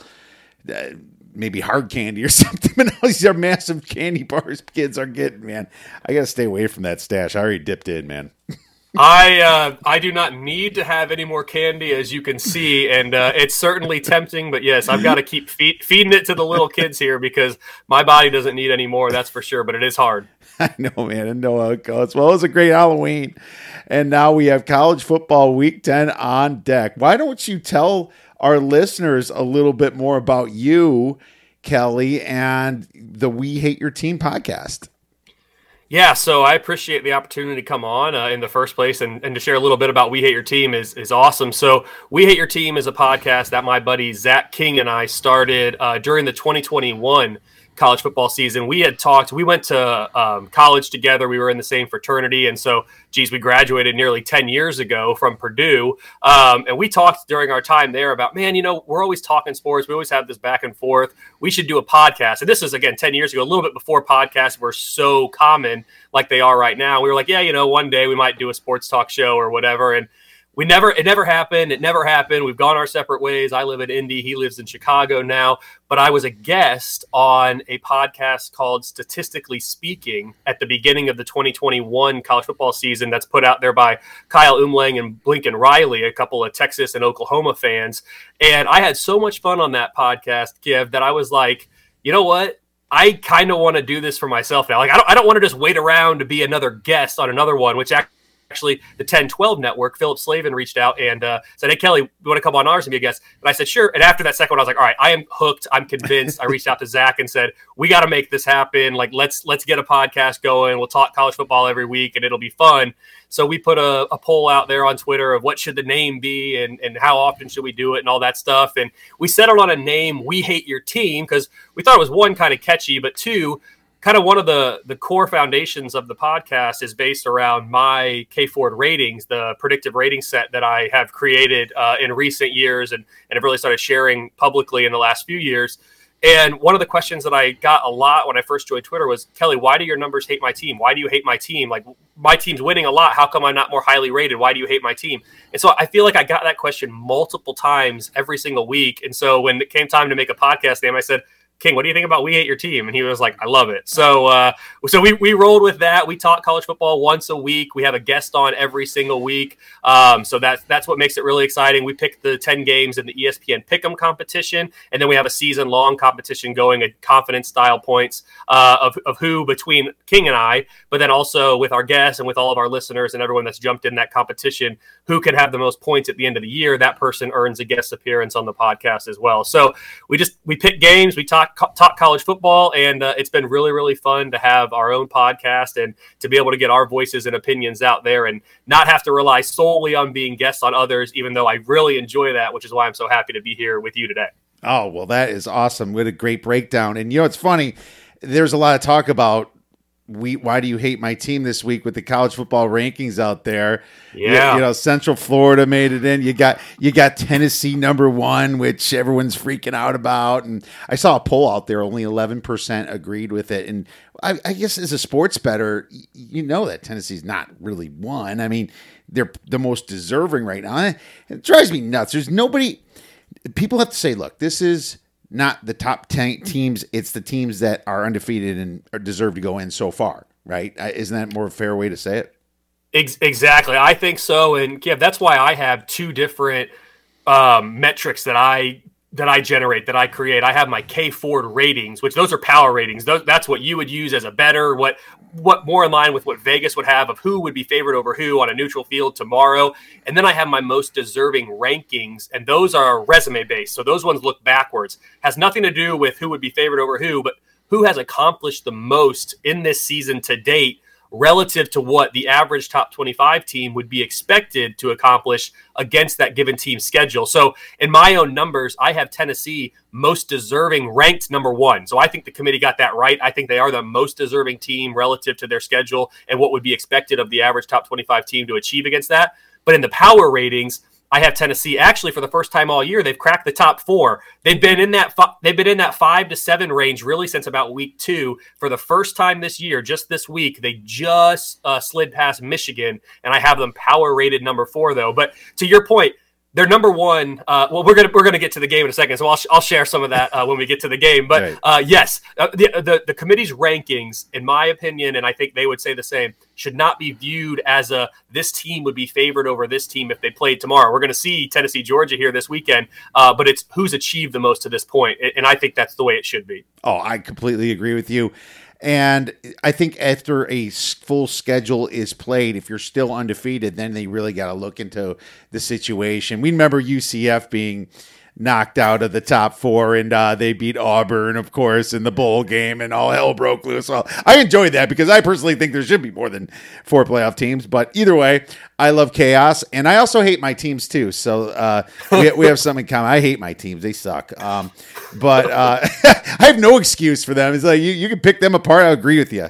[SPEAKER 2] Uh, maybe hard candy or something. But now these are massive candy bars kids are getting, man. I gotta stay away from that stash. I already dipped in, man.
[SPEAKER 8] I uh, I do not need to have any more candy, as you can see, and uh, it's certainly tempting. But yes, I've got to keep feed, feeding it to the little kids here because my body doesn't need any more. That's for sure. But it is hard.
[SPEAKER 2] I know, man. I know how it goes. Well, it was a great Halloween, and now we have college football week ten on deck. Why don't you tell our listeners a little bit more about you, Kelley, and the We Hate Your Team podcast?
[SPEAKER 8] Yeah, so I appreciate the opportunity to come on uh, in the first place and, and to share a little bit about We Hate Your Team is, is awesome. So, We Hate Your Team is a podcast that my buddy Zach King and I started uh, during the 2021 college football season. We had talked, we went to um, college together. We were in the same fraternity. And so, geez, we graduated nearly 10 years ago from Purdue. Um, and we talked during our time there about, man, you know, we're always talking sports. We always have this back and forth. We should do a podcast. And this is, again, 10 years ago, a little bit before podcasts were so common like they are right now. We were like, yeah, you know, one day we might do a sports talk show or whatever. And we never it never happened. It never happened. We've gone our separate ways. I live in indy. He lives in chicago now. But i was a guest on a podcast called statistically speaking at the beginning of the 2021 college football season that's put out there by kyle umlang and blinken riley a couple of texas and oklahoma fans. And i had so much fun on that podcast give that i was like you know what? I kind of want to do this for myself now. Like I don't, I don't want to just wait around to be another guest on another one, which actually actually the 1012 network, Philip Slavin reached out and uh, said, Hey, Kelley, you want to come on ours and be a guest? And I said, Sure. And after that second one, I was like, All right, I am hooked. I'm convinced. I reached out to Zach and said, We got to make this happen. Like, let's let's get a podcast going. We'll talk college football every week and it'll be fun. So we put a, a, poll out there on Twitter of what should the name be and, and how often should we do it and all that stuff. And we settled on a name, We Hate Your Team, because we thought it was one kind of catchy, but two, kind of one of the the core foundations of the podcast is based around my K Ford ratings, the predictive rating set that I have created uh, in recent years and and have really started sharing publicly in the last few years. And one of the questions that I got a lot when I first joined Twitter was, Kelley, why do your numbers hate my team? Why do you hate my team? Like my team's winning a lot. How come I'm not more highly rated? Why do you hate my team? And so I feel like I got that question multiple times every single week. And so when it came time to make a podcast name, I said, King, what do you think about We Hate Your Team? And he was like, I love it. So, uh, so we, we rolled with that. We talk college football once a week. We have a guest on every single week. Um, so that's that's what makes it really exciting. We pick the ten games in the ESPN Pick'em competition, and then we have a season long competition going at confidence style points uh, of of who between King and I, but then also with our guests and with all of our listeners and everyone that's jumped in that competition, who can have the most points at the end of the year. That person earns a guest appearance on the podcast as well. So we just we pick games, we talk talk college football, and uh, it's been really really fun to have our own podcast and to be able to get our voices and opinions out there and not have to rely solely on being guests on others. Even though I really enjoy that, which is why I'm so happy to be here with you today.
[SPEAKER 2] Oh well, that is awesome. What a great breakdown. And you know, it's funny. There's a lot of talk about we why do you hate my team this week with the college football rankings out there?
[SPEAKER 8] Yeah
[SPEAKER 2] you, you, know central florida made it in. You got you got tennessee number one which everyone's freaking out about. And i saw a poll out there only 11% agreed with it. And i, I guess as a sports better you know that tennessee's not really one. I mean they're the most deserving right now. It drives me nuts. There's nobody people have to say look this is not the top 10 teams, it's the teams that are undefeated and deserve to go in so far, right? Isn't that more a fair way to say it?
[SPEAKER 8] Exactly. I think so. And yeah, that's why I have two different um, metrics that I that I generate, that I create. I have my K Ford ratings, which those are power ratings. Those, that's what you would use as a better, what what more in line with what Vegas would have of who would be favored over who on a neutral field tomorrow. And then I have my most deserving rankings, and those are resume based. So those ones look backwards. Has nothing to do with who would be favored over who, but who has accomplished the most in this season to date relative to what the average top 25 team would be expected to accomplish against that given team schedule. So, in my own numbers, I have Tennessee most deserving ranked number one. So, I think the committee got that right. I think they are the most deserving team relative to their schedule and what would be expected of the average top 25 team to achieve against that. But in the power ratings, I have Tennessee actually for the first time all year. They've cracked the top four. They've been in that fi- they've been in that five to seven range really since about week two. For the first time this year, just this week, they just uh, slid past Michigan, and I have them power rated number four though. But to your point, they're number one. Uh, well, we're gonna we're gonna get to the game in a second, so I'll, I'll share some of that uh, when we get to the game. But uh, yes, uh, the, the the committee's rankings, in my opinion, and I think they would say the same, should not be viewed as a this team would be favored over this team if they played tomorrow. We're going to see Tennessee Georgia here this weekend, uh, but it's who's achieved the most to this point, and I think that's the way it should be.
[SPEAKER 2] Oh, I completely agree with you. And I think after a full schedule is played, if you're still undefeated, then they really got to look into the situation. We remember UCF being knocked out of the top four, and uh, they beat Auburn, of course, in the bowl game, and all hell broke loose. Well, I enjoyed that because I personally think there should be more than four playoff teams. But either way, I love chaos, and I also hate my teams too. So uh, we, we have something in common. I hate my teams; they suck. Um, but uh, I have no excuse for them. It's like you, you can pick them apart. I agree with you.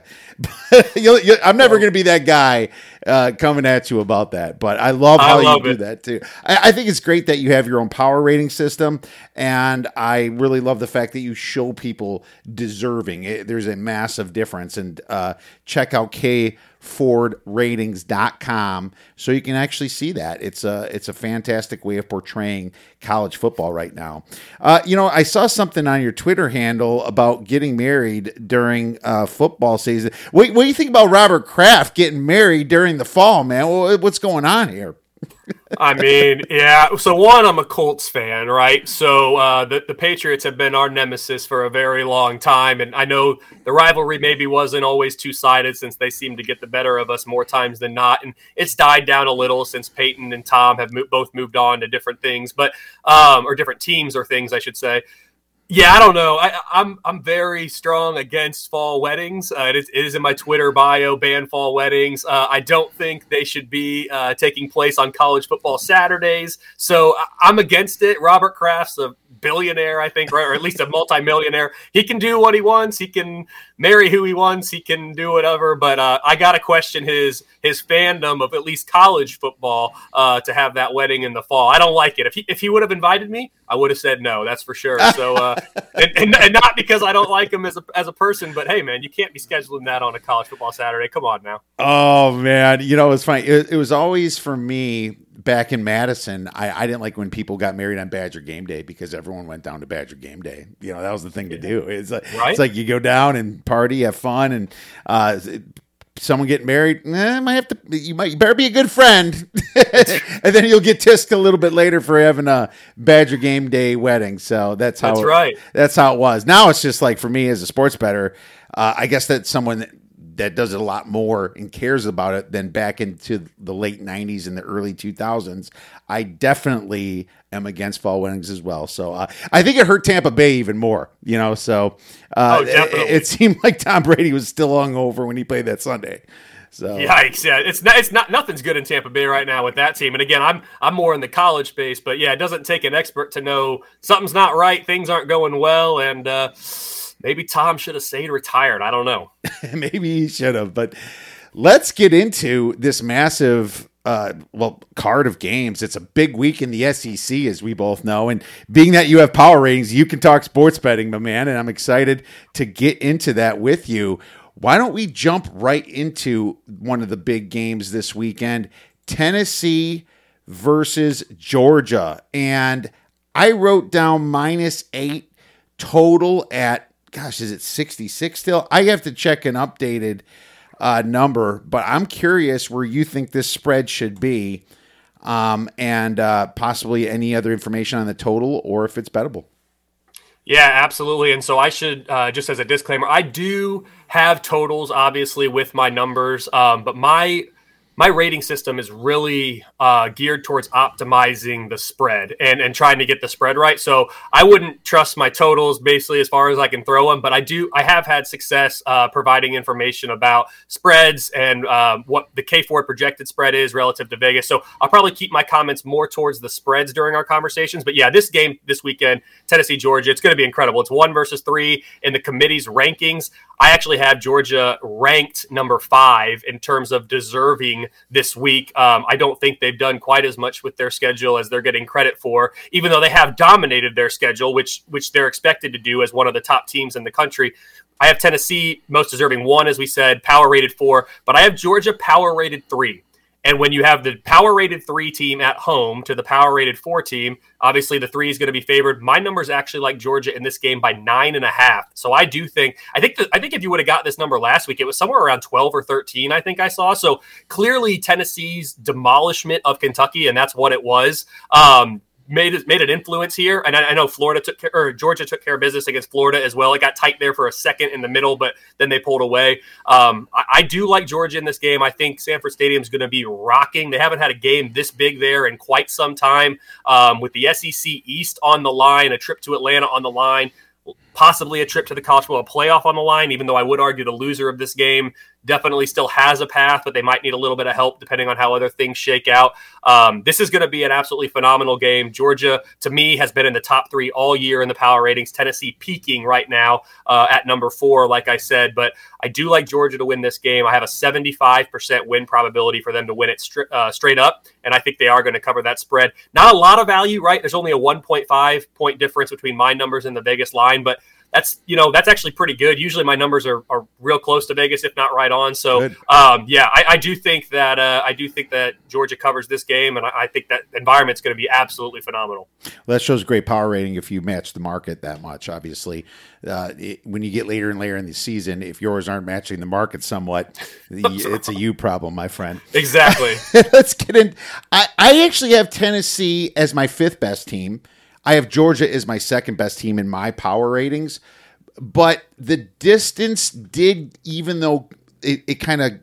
[SPEAKER 2] you'll, you'll, I'm never going to be that guy uh, coming at you about that. But I love how I love you it. do that too. I, I, think it's great that you have your own power rating system, and I really love the fact that you show people deserving. It, there's a massive difference, and uh, check out K fordratings.com so you can actually see that. It's a it's a fantastic way of portraying college football right now. Uh, you know i saw something on your twitter handle about getting married during uh, football season. What, what, do you think about robert kraft getting married during the fall man? What's going on here
[SPEAKER 8] I mean, yeah. So one, I'm a Colts fan, right? So uh, the the Patriots have been our nemesis for a very long time, and I know the rivalry maybe wasn't always two sided since they seem to get the better of us more times than not, and it's died down a little since Peyton and Tom have mo- both moved on to different things, but um, or different teams or things, I should say. Yeah, I don't know. I, am I'm, I'm very strong against fall weddings. Uh, it, is, it is in my Twitter bio. Ban fall weddings. Uh, I don't think they should be uh, taking place on college football Saturdays. So I, am against it. Robert Kraft's a billionaire, I think, or at least a multimillionaire. He can do what he wants. He can marry who he wants. He can do whatever. But uh, I got to question his his fandom of at least college football uh, to have that wedding in the fall. I don't like it. If he if he would have invited me, I would have said no. That's for sure. So, uh, and, and, and, not because I don't like him as a as a person, but hey, man, you can't be scheduling that on a college football Saturday. Come on now.
[SPEAKER 2] Oh man, you know it's funny. It, it was always for me back in Madison, I, I didn't like when people got married on Badger game day because everyone went down to Badger game day. You know, that was the thing to do. It's like, right? it's like you go down and party, have fun, and uh, someone get married, eh, might have to. You might you better be a good friend, and then you'll get tissed a little bit later for having a Badger game day wedding. So that's how.
[SPEAKER 8] That's right.
[SPEAKER 2] That's how it was. Now it's just like for me as a sports better. Uh, I guess that someone that does it a lot more and cares about it than back into the late 90s and the early 2000s. I definitely am against fall weddings as well. So uh, I think it hurt Tampa Bay even more, you know. So uh, oh, it, it, seemed like Tom Brady was still hungover when he played that Sunday. So
[SPEAKER 8] yikes! Yeah, it's not, it's not nothing's good in Tampa Bay right now with that team. And again, I'm I'm more in the college space, but yeah, it doesn't take an expert to know something's not right, things aren't going well, and. uh maybe Tom should have stayed retired. I don't know.
[SPEAKER 2] maybe he should have. But let's get into this massive uh, well, card of games. It's a big week in the SEC, as we both know. And being that you have power ratings, you can talk sports betting, my man. And I'm excited to get into that with you. Why don't we jump right into one of the big games this weekend? Tennessee versus Georgia. And I wrote down minus eight total at gosh, is it 66 still? I have to check an updated uh, number, but I'm curious where you think this spread should be um, and uh, possibly any other information on the total or if it's bettable.
[SPEAKER 8] Yeah, absolutely. And so I should uh, just as a disclaimer, I do have totals obviously with my numbers, um, but my my rating system is really uh, geared towards optimizing the spread and, and trying to get the spread right. So I wouldn't trust my totals basically as far as I can throw them, but I do. I have had success uh, providing information about spreads and uh, what the K Ford projected spread is relative to Vegas. So I'll probably keep my comments more towards the spreads during our conversations. But yeah, this game this weekend, Tennessee Georgia, it's going to be incredible. It's one versus three in the committee's rankings. I actually have Georgia ranked number five in terms of deserving this week. Um, I don't think they've done quite as much with their schedule as they're getting credit for, even though they have dominated their schedule, which which they're expected to do as one of the top teams in the country. I have Tennessee most deserving one, as we said, power rated four, but I have Georgia power rated three. And when you have the power rated three team at home to the power rated four team, obviously the three is going to be favored. My number is actually like Georgia in this game by nine and a half. So I do think I think that I think if you would have got this number last week, it was somewhere around twelve or thirteen. I think I saw. So clearly Tennessee's demolishment of Kentucky, and that's what it was. Um, made made an influence here. And I, I, know Florida took care, or Georgia took care of business against Florida as well. It got tight there for a second in the middle, but then they pulled away. Um, I, I, do like Georgia in this game. I think Sanford Stadium is going to be rocking. They haven't had a game this big there in quite some time. Um, with the SEC East on the line, a trip to Atlanta on the line possibly a trip to the college football playoff on the line, even though I would argue the loser of this game definitely still has a path, but they might need a little bit of help depending on how other things shake out. Um, this is going to be an absolutely phenomenal game. Georgia, to me, has been in the top three all year in the power ratings. Tennessee peaking right now uh, at number four, like I said, but I do like Georgia to win this game. I have a 75% win probability for them to win it stri- uh, straight up, and I think they are going to cover that spread. Not a lot of value, right? There's only a 1.5 point difference between my numbers and the Vegas line, but that's you know that's actually pretty good. Usually my numbers are, are real close to Vegas, if not right on. So um, yeah, I, I, do think that uh, I do think that Georgia covers this game, and I, I think that environment's going to be absolutely phenomenal.
[SPEAKER 2] Well, that shows great power rating if you match the market that much. Obviously, uh, it, when you get later and later in the season, if yours aren't matching the market somewhat, it's a you problem, my friend.
[SPEAKER 8] Exactly.
[SPEAKER 2] Let's get in. I, I actually have Tennessee as my fifth best team. I have Georgia as my second best team in my power ratings, but the distance did, even though it, it kind of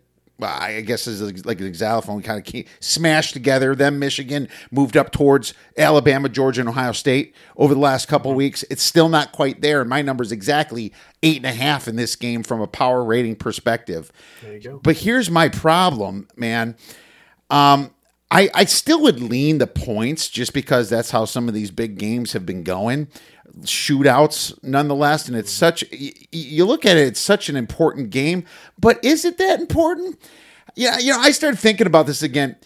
[SPEAKER 2] I guess is like an xylophone kind of smashed together. Then Michigan moved up towards Alabama, Georgia, and Ohio State over the last couple weeks. It's still not quite there. And my number is exactly eight and a half in this game from a power rating perspective. But here's my problem, man. Um, I, I still would lean the points just because that's how some of these big games have been going. Shootouts, nonetheless. And it's such, you look at it, it's such an important game. But is it that important? Yeah, you know, I started thinking about this again.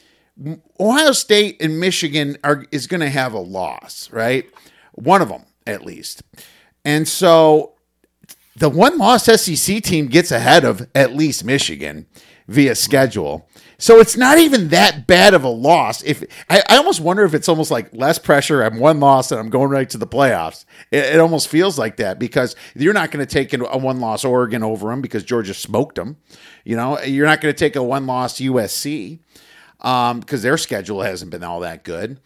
[SPEAKER 2] Ohio State and Michigan are is going to have a loss, right? One of them, at least. And so the one loss SEC team gets ahead of at least Michigan via schedule. So it's not even that bad of a loss. If I, I, almost wonder if it's almost like less pressure. I'm one loss and I'm going right to the playoffs. It, it almost feels like that because you're not going to take a one loss Oregon over them because Georgia smoked them. You know, you're not going to take a one loss USC um, because their schedule hasn't been all that good.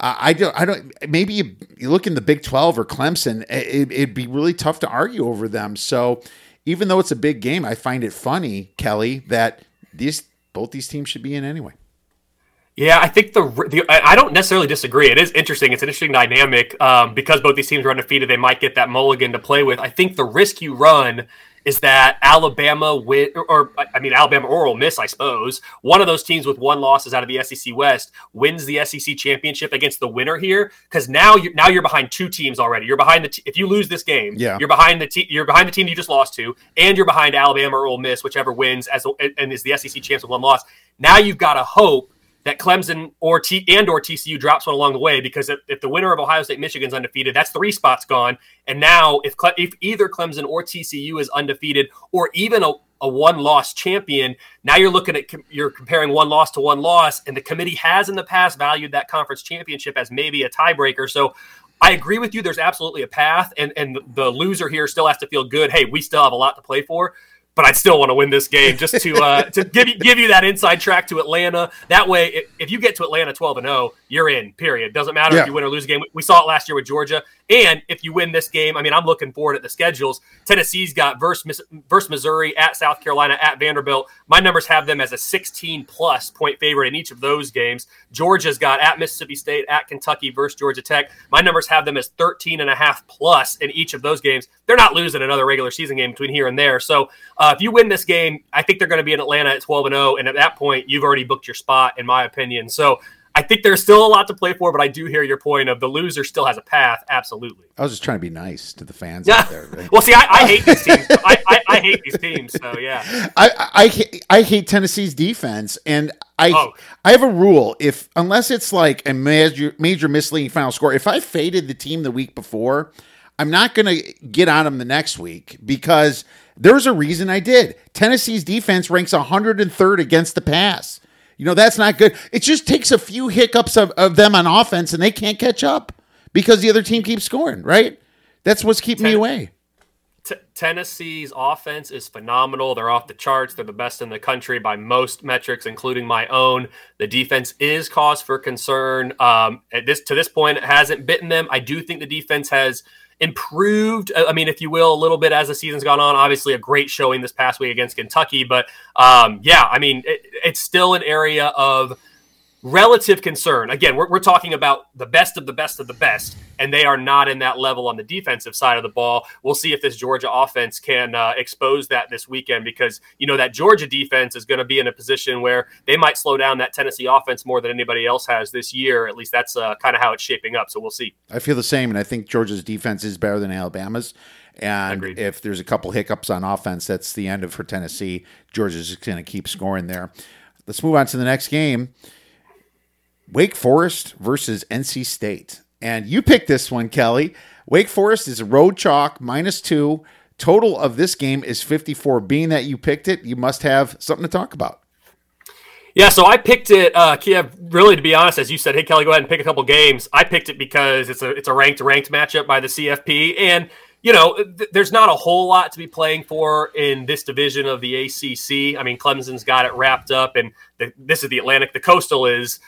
[SPEAKER 2] I don't. I don't. Maybe you, you, look in the Big Twelve or Clemson. It, it'd be really tough to argue over them. So even though it's a big game, I find it funny, Kelley, that these both these teams should be in anyway.
[SPEAKER 8] Yeah, I think the, the I don't necessarily disagree. It is interesting. It's an interesting dynamic um, because both these teams are undefeated. They might get that mulligan to play with. I think the risk you run is that Alabama win, or, I mean Alabama or Ole Miss, I suppose. One of those teams with one loss is out of the SEC West wins the SEC championship against the winner here because now you now you're behind two teams already. You're behind the t- if you lose this game,
[SPEAKER 2] yeah.
[SPEAKER 8] you're behind the te- you're behind the team you just lost to, and you're behind Alabama or Ole Miss, whichever wins as and is the SEC champs with one loss. Now you've got to hope that Clemson or T and or TCU drops one along the way because if, if the winner of Ohio State Michigan's undefeated, that's three spots gone. And now if if either Clemson or TCU is undefeated or even a, a one loss champion, now you're looking at you're comparing one loss to one loss, and the committee has in the past valued that conference championship as maybe a tiebreaker. So I agree with you. There's absolutely a path, and and the loser here still has to feel good. Hey, we still have a lot to play for but I'd still want to win this game just to uh, to give you give you that inside track to Atlanta. That way, if, you get to Atlanta twelve and zero, oh, you're in. Period. Doesn't matter yeah. if you win or lose a game. We saw it last year with Georgia. And if you win this game, I mean, I'm looking forward at the schedules. Tennessee's got versus, versus Missouri, at South Carolina, at Vanderbilt. My numbers have them as a 16 plus point favorite in each of those games. Georgia's got at Mississippi State, at Kentucky versus Georgia Tech. My numbers have them as 13 and a half plus in each of those games. They're not losing another regular season game between here and there. So uh, if you win this game, I think they're going to be in Atlanta at 12 and 0. And at that point, you've already booked your spot, in my opinion. So I think there's still a lot to play for, but I do hear your point of the loser still has a path. Absolutely.
[SPEAKER 2] I was just trying to be nice to the fans yeah. out there.
[SPEAKER 8] Right? well, see, I, I, hate these teams. I, I, I, hate these teams. So yeah.
[SPEAKER 2] I, I I hate Tennessee's defense, and I oh. I have a rule: if unless it's like a major major misleading final score, if I faded the team the week before, I'm not going to get on them the next week because there's a reason I did. Tennessee's defense ranks 103rd against the pass. You know, that's not good. It just takes a few hiccups of, of them on offense and they can't catch up because the other team keeps scoring, right? That's what's keeping Ten- me away.
[SPEAKER 8] T- Tennessee's offense is phenomenal. They're off the charts. They're the best in the country by most metrics, including my own. The defense is cause for concern. Um, at this to this point, it hasn't bitten them. I do think the defense has improved. Uh, I mean, if you will, a little bit as the season's gone on. Obviously, a great showing this past week against Kentucky, but um, yeah, I mean, it, it's still an area of relative concern. Again, we're, we're talking about the best of the best of the best, and they are not in that level on the defensive side of the ball. We'll see if this Georgia offense can uh, expose that this weekend because, you know, that Georgia defense is going to be in a position where they might slow down that Tennessee offense more than anybody else has this year. At least that's uh, kind of how it's shaping up. So we'll see.
[SPEAKER 2] I feel the same, and I think Georgia's defense is better than Alabama's. And Agreed. if there's a couple hiccups on offense, that's the end of for Tennessee. Georgia's just going to keep scoring there. Let's move on to the next game. Wake Forest versus NC State. And you picked this one, Kelley. Wake Forest is a road chalk minus two. Total of this game is 54. Being that you picked it, you must have something to talk about.
[SPEAKER 8] Yeah, so I picked it, uh, Kiev. Really, to be honest, as you said, hey Kelley, go ahead and pick a couple games. I picked it because it's a it's a ranked ranked matchup by the CFP, and you know, th- there's not a whole lot to be playing for in this division of the ACC. I mean, Clemson's got it wrapped up, and the, this is the Atlantic. The Coastal is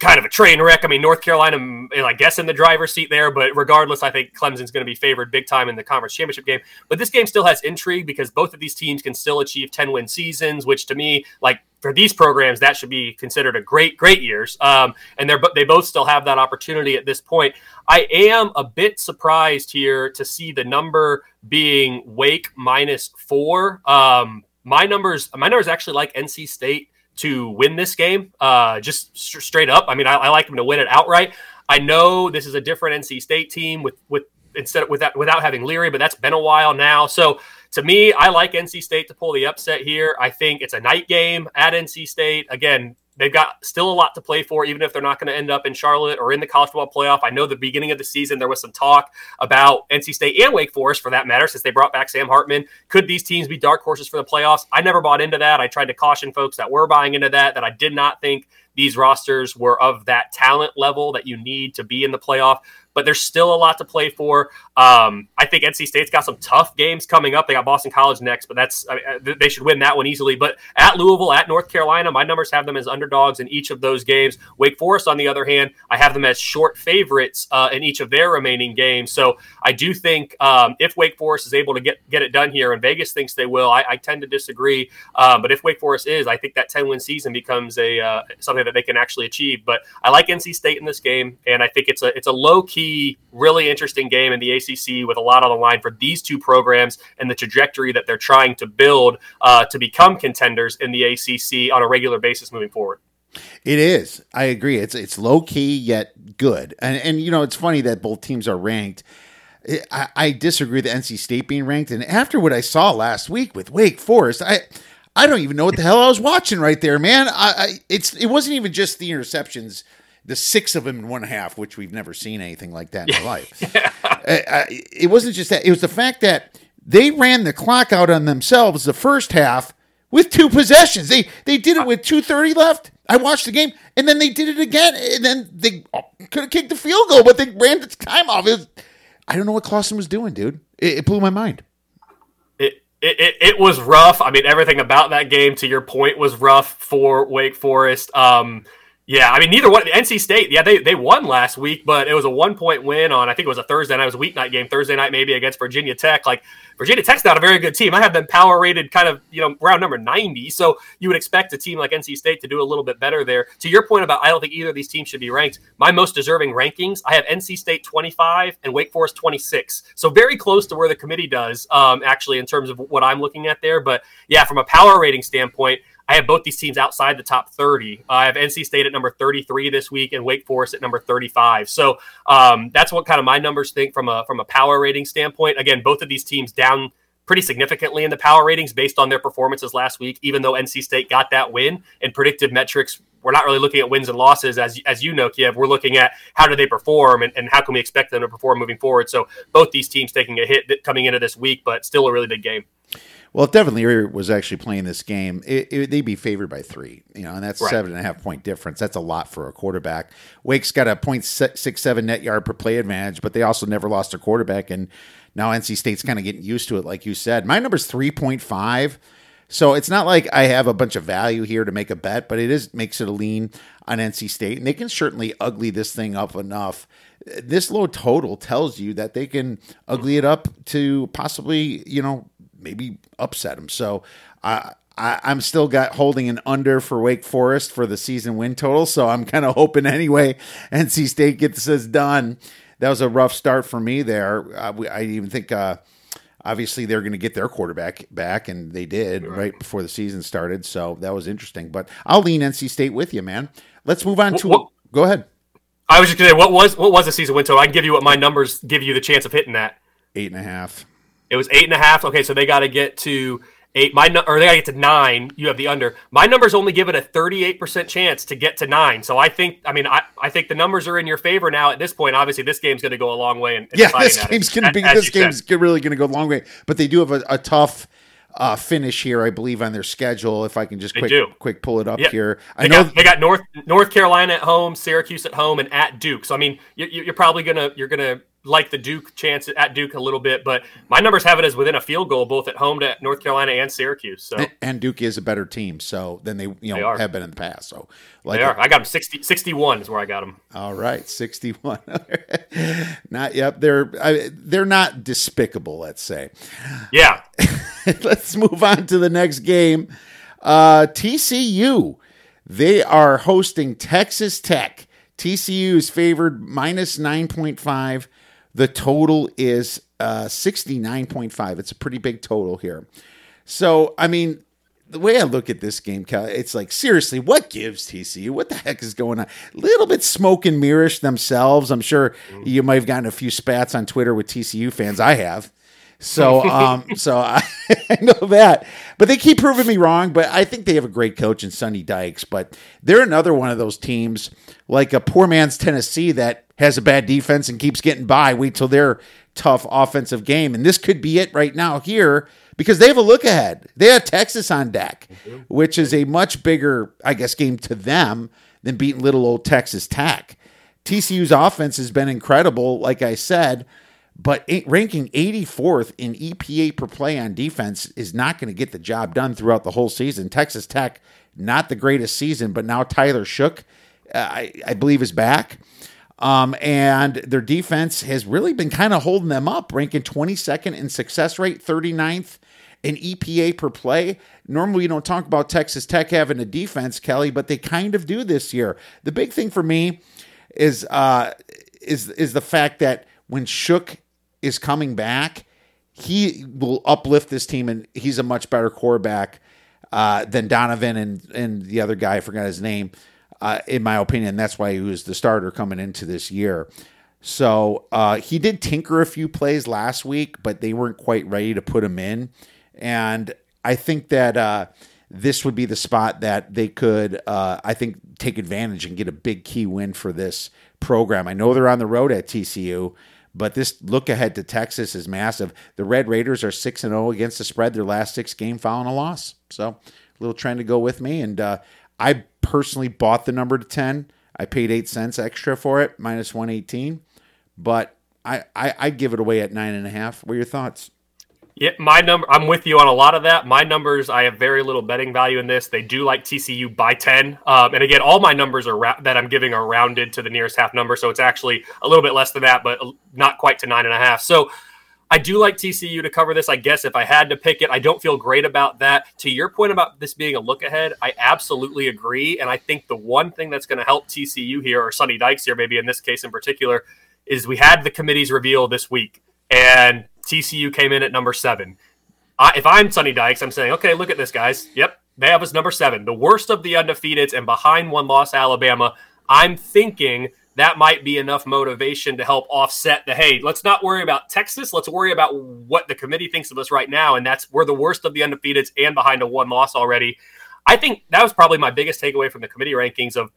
[SPEAKER 8] kind of a train wreck. I mean, North Carolina, I guess, in the driver's seat there, but regardless, I think Clemson's going to be favored big time in the conference championship game. But this game still has intrigue because both of these teams can still achieve 10 win seasons, which to me, like for these programs, that should be considered a great, great years. Um, and they're they both still have that opportunity at this point. I am a bit surprised here to see the number being Wake minus four. Um, my numbers, my numbers actually like NC State to win this game, uh, just st- straight up. I mean, I, I like them to win it outright. I know this is a different NC State team with with instead of without without having Leary, but that's been a while now. So to me, I like NC State to pull the upset here. I think it's a night game at NC State. Again, They've got still a lot to play for, even if they're not going to end up in Charlotte or in the college football playoff. I know the beginning of the season there was some talk about NC State and Wake Forest, for that matter, since they brought back Sam Hartman. Could these teams be dark horses for the playoffs? I never bought into that. I tried to caution folks that were buying into that that I did not think these rosters were of that talent level that you need to be in the playoff but there's still a lot to play for. Um, I think NC State's got some tough games coming up. They got Boston College next, but that's I mean, they should win that one easily. But at Louisville, at North Carolina, my numbers have them as underdogs in each of those games. Wake Forest, on the other hand, I have them as short favorites uh, in each of their remaining games. So I do think um, if Wake Forest is able to get get it done here, and Vegas thinks they will, I, I tend to disagree. Um, but if Wake Forest is, I think that 10 win season becomes a uh, something that they can actually achieve. But I like NC State in this game, and I think it's a it's a low key key, really interesting game in the ACC with a lot on the line for these two programs and the trajectory that they're trying to build uh, to become contenders in the ACC on a regular basis moving forward.
[SPEAKER 2] It is. I agree. It's it's low key yet good, and and you know it's funny that both teams are ranked. I, I disagree with NC State being ranked, and after what I saw last week with Wake Forest, I I don't even know what the hell I was watching right there, man. I, I it's it wasn't even just the interceptions the six of them in one half, which we've never seen anything like that in our life. yeah. uh, it wasn't just that; it was the fact that they ran the clock out on themselves the first half with two possessions. They they did it with two thirty left. I watched the game, and then they did it again, and then they could have kicked the field goal, but they ran the time off. Was, I don't know what Clawson was doing, dude. It, it blew my mind.
[SPEAKER 8] It, it, it was rough. I mean, everything about that game, to your point, was rough for Wake Forest. Um, yeah, I mean, neither one. NC State, yeah, they, they won last week, but it was a one point win on, I think it was a Thursday night. It was a weeknight game, Thursday night maybe against Virginia Tech. Like, Virginia Tech's not a very good team. I have them power rated kind of, you know, round number 90. So you would expect a team like NC State to do a little bit better there. To your point about, I don't think either of these teams should be ranked. My most deserving rankings, I have NC State 25 and Wake Forest 26. So very close to where the committee does, um, actually, in terms of what I'm looking at there. But yeah, from a power rating standpoint, I have both these teams outside the top 30. Uh, I have NC State at number 33 this week and Wake Forest at number 35. So um, that's what kind of my numbers think from a from a power rating standpoint. Again, both of these teams down pretty significantly in the power ratings based on their performances last week. Even though NC State got that win and predictive metrics, we're not really looking at wins and losses as as you know, Kiev. We're looking at how do they perform and, and how can we expect them to perform moving forward. So both these teams taking a hit coming into this week, but still a really big game.
[SPEAKER 2] Well, if Devin Leary was actually playing this game, it, it, they'd be favored by three. You know, and that's right. seven and a half point difference. That's a lot for a quarterback. Wake's got a point six seven net yard per play advantage, but they also never lost a quarterback, and now NC State's kind of getting used to it, like you said. My number's three point five. So it's not like I have a bunch of value here to make a bet, but it is makes it a lean on NC State, and they can certainly ugly this thing up enough. This low total tells you that they can ugly it up to possibly, you know, maybe upset them. So I, I I'm still got holding an under for Wake Forest for the season win total. So I'm kind of hoping anyway NC State gets this done. That was a rough start for me there. Uh, I even think. Uh, obviously they're going to get their quarterback back, and they did right. right. before the season started. So that was interesting. But I'll lean NC State with you, man. Let's move on to. What, go ahead.
[SPEAKER 8] I was just going to say, what was what was the season win total? I can give you what my numbers give you the chance of hitting that.
[SPEAKER 2] Eight and a half.
[SPEAKER 8] It was eight and a half. Okay, so they got to get to eight. My or they got to get to nine. You have the under. My numbers only give it a 38% chance to get to nine. So I think, I mean, I, I think the numbers are in your favor now at this point. Obviously, this game's going to go a long way. In, in
[SPEAKER 2] yeah, this game's going to be
[SPEAKER 8] as
[SPEAKER 2] this game's said. really going to go a long way. But they do have a, a tough uh, finish here, I believe, on their schedule. If I can just
[SPEAKER 8] they
[SPEAKER 2] quick
[SPEAKER 8] do.
[SPEAKER 2] quick pull it up
[SPEAKER 8] yep.
[SPEAKER 2] here,
[SPEAKER 8] I they know got, they got North North Carolina at home, Syracuse at home, and at Duke. So I mean, you, you're probably gonna you're gonna like the Duke chance at Duke a little bit, but my numbers have it as within a field goal, both at home to North Carolina and Syracuse. So
[SPEAKER 2] and, and Duke is a better team, so than they you know have been in the past. So
[SPEAKER 8] like they are. I got them 60, 61 is where I got them.
[SPEAKER 2] All right, sixty one. not yep. They're I, they're not despicable. Let's say.
[SPEAKER 8] Yeah.
[SPEAKER 2] let's move on to the next game. Uh, TCU. They are hosting Texas Tech. TCU is favored minus 9.5. The total is uh, 69.5. It's a pretty big total here. So, I mean, the way I look at this game, it's like, seriously, what gives TCU? What the heck is going on? A little bit smoke and mirrorish themselves. I'm sure you might have gotten a few spats on Twitter with TCU fans. I have. So, um, so I, I, know that, but they keep proving me wrong. But I think they have a great coach in Sonny Dykes. But they're another one of those teams, like a poor man's Tennessee, that has a bad defense and keeps getting by. Wait till their tough offensive game, and this could be it right now here because they have a look ahead. They have Texas on deck, which is a much bigger, I guess, game to them than beating little old Texas Tech. TCU's offense has been incredible, like I said but ranking 84th in EPA per play on defense is not going to get the job done throughout the whole season. Texas Tech, not the greatest season, but now Tyler Shough, uh, I, I, believe, is back. Um, and their defense has really been kind of holding them up, ranking 22nd in success rate, 39th in EPA per play. Normally, we don't talk about Texas Tech having a defense, Kelley, but they kind of do this year. The big thing for me is uh, is is the fact that when Shough is coming back, he will uplift this team, and he's a much better quarterback uh, than Donovan and and the other guy. I forgot his name. Uh, in my opinion, that's why he was the starter coming into this year. So uh, he did tinker a few plays last week, but they weren't quite ready to put him in. And I think that uh, this would be the spot that they could, uh, I think, take advantage and get a big key win for this program. I know they're on the road at TCU, but this look ahead to Texas is massive. The Red Raiders are 6 and 0 against the spread, their last six game following a loss. So, a little trend to go with me. And uh, I personally bought the number to 10. I paid 8 cents extra for it, minus 118. But I, I, I give it away at 9.5. What are your thoughts?
[SPEAKER 8] Yeah, my number. I'm with you on a lot of that. My numbers, I have very little betting value in this. They do like TCU by ten, um, and again, all my numbers are ra- that I'm giving are rounded to the nearest half number, so it's actually a little bit less than that, but not quite to nine and a half. So. I do like TCU to cover this. I guess if I had to pick it, I don't feel great about that. To your point about this being a look ahead, I absolutely agree. And I think the one thing that's going to help TCU here, or Sonny Dykes here, maybe in this case in particular, is we had the committee's reveal this week. And TCU came in at number seven. I, if I'm Sonny Dykes, I'm saying, okay, look at this, guys. Yep, they have us number seven, the worst of the undefeateds, and behind one loss Alabama. I'm thinking that might be enough motivation to help offset the hey, let's not worry about Texas. Let's worry about what the committee thinks of us right now. And that's we're the worst of the undefeateds and behind a one loss already. I think that was probably my biggest takeaway from the committee rankings of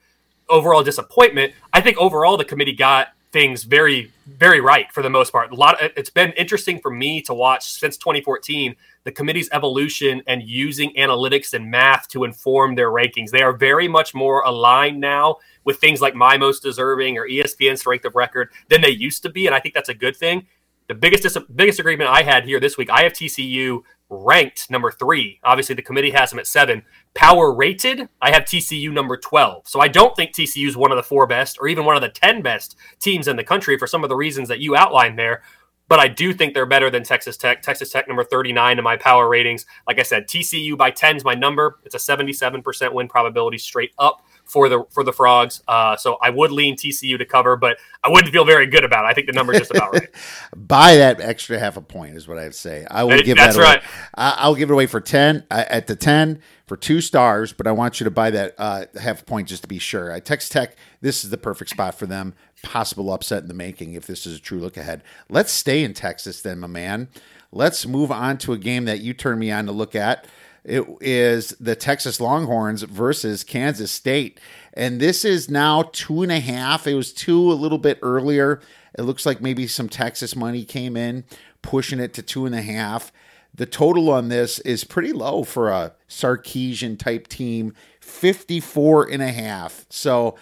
[SPEAKER 8] overall disappointment. I think overall the committee got things very very right for the most part. A lot it's been interesting for me to watch since 2014 the committee's evolution and using analytics and math to inform their rankings. They are very much more aligned now with things like my most deserving or espn strength of record than they used to be and i think that's a good thing the biggest dis- biggest agreement i had here this week i have tcu ranked number three. Obviously, the committee has them at seven. Power rated, I have TCU number 12. So I don't think TCU is one of the four best or even one of the 10 best teams in the country for some of the reasons that you outlined there. But I do think they're better than Texas Tech. Texas Tech number 39 in my power ratings. Like I said, TCU by 10 is my number. It's a 77% win probability straight up for the for the frogs. Uh, so I would lean TCU to cover, but I wouldn't feel very good about it. I think the number is just about right.
[SPEAKER 2] Buy that extra half a point is what I'd say. I will give
[SPEAKER 8] That's
[SPEAKER 2] that. Away.
[SPEAKER 8] right.
[SPEAKER 2] I, I'll give it away for ten uh, at the ten for two stars, but I want you to buy that uh, half a point just to be sure. I Texas Tech. This is the perfect spot for them. Possible upset in the making if this is a true look ahead. Let's stay in Texas then, my man. Let's move on to a game that you turned me on to look at. It is the Texas Longhorns versus Kansas State. And this is now two and a half. It was two a little bit earlier. It looks like maybe some Texas money came in, pushing it to two and a half. The total on this is pretty low for a Sarkisian type team 54 and a half. So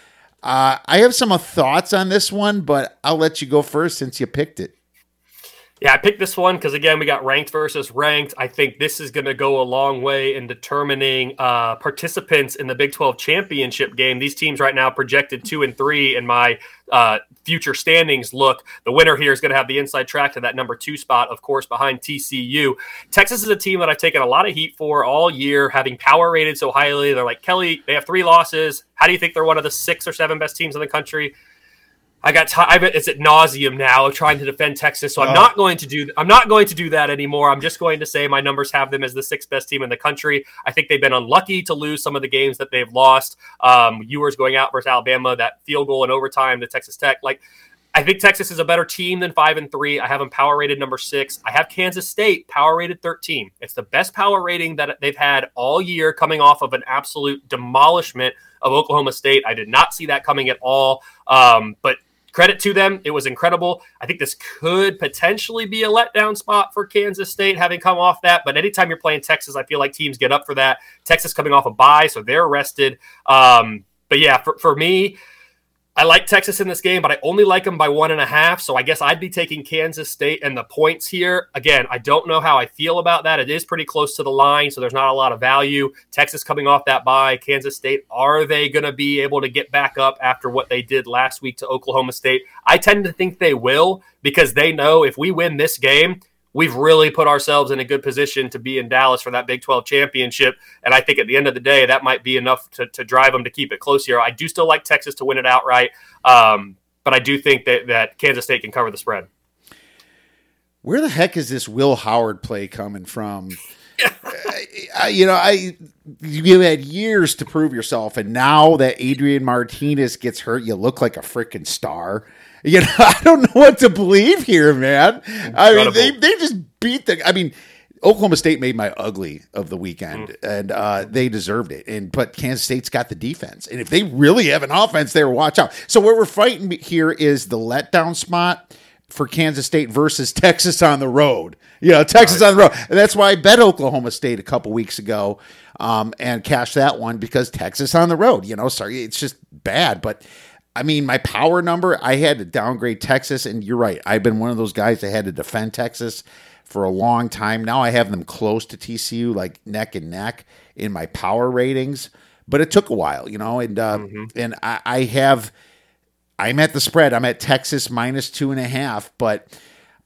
[SPEAKER 2] uh, I have some thoughts on this one, but I'll let you go first since you picked it.
[SPEAKER 8] Yeah, I picked this one because again, we got ranked versus ranked. I think this is going to go a long way in determining uh, participants in the Big 12 championship game. These teams right now projected two and three in my uh, future standings look. The winner here is going to have the inside track to that number two spot, of course, behind TCU. Texas is a team that I've taken a lot of heat for all year, having power rated so highly. They're like, Kelley, they have three losses. How do you think they're one of the six or seven best teams in the country? I got time. It's at nauseum now of trying to defend Texas, so I'm
[SPEAKER 2] Oh.
[SPEAKER 8] not going to do. I'm not going to do that anymore. I'm just going to say my numbers have them as the sixth best team in the country. I think they've been unlucky to lose some of the games that they've lost. Um, Ewers going out versus Alabama, that field goal in overtime to Texas Tech. Like, I think Texas is a better team than five and three. I have them power rated number six. I have Kansas State power rated 13. It's the best power rating that they've had all year, coming off of an absolute demolishment of Oklahoma State. I did not see that coming at all. Um, but credit to them. It was incredible. I think this could potentially be a letdown spot for Kansas State having come off that. But anytime you're playing Texas, I feel like teams get up for that. Texas coming off a bye, so they're rested. Um, but yeah, for, for me, I like Texas in this game, but I only like them by one and a half. So I guess I'd be taking Kansas State and the points here. Again, I don't know how I feel about that. It is pretty close to the line, so there's not a lot of value. Texas coming off that bye. Kansas State, are they going to be able to get back up after what they did last week to Oklahoma State? I tend to think they will because they know if we win this game, we've really put ourselves in a good position to be in Dallas for that Big 12 championship. And I think at the end of the day, that might be enough to, to drive them to keep it close here. I do still like Texas to win it outright, um, but I do think that, that Kansas State can cover the spread.
[SPEAKER 2] Where the heck is this Will Howard play coming from? I, you know, I you had years to prove yourself, and now that Adrian Martinez gets hurt, you look like a freaking star. You know, I don't know what to believe here, man. I mean, they, they just beat the. I mean, Oklahoma State made my ugly of the weekend, and uh, they deserved it. And but Kansas State's got the defense, and if they really have an offense there, watch out. So what we're fighting here is the letdown spot for Kansas State versus Texas on the road. You know, Texas on the road. And that's why I bet Oklahoma State a couple weeks ago um, and cashed that one because Texas on the road. You know, sorry, it's just bad. But I mean, my power number, I had to downgrade Texas. And you're right. I've been one of those guys that had to defend Texas for a long time. Now I have them close to TCU, like neck and neck in my power ratings. But it took a while, you know, and uh, and I, I have I'm at the spread. I'm at Texas minus two and a half, but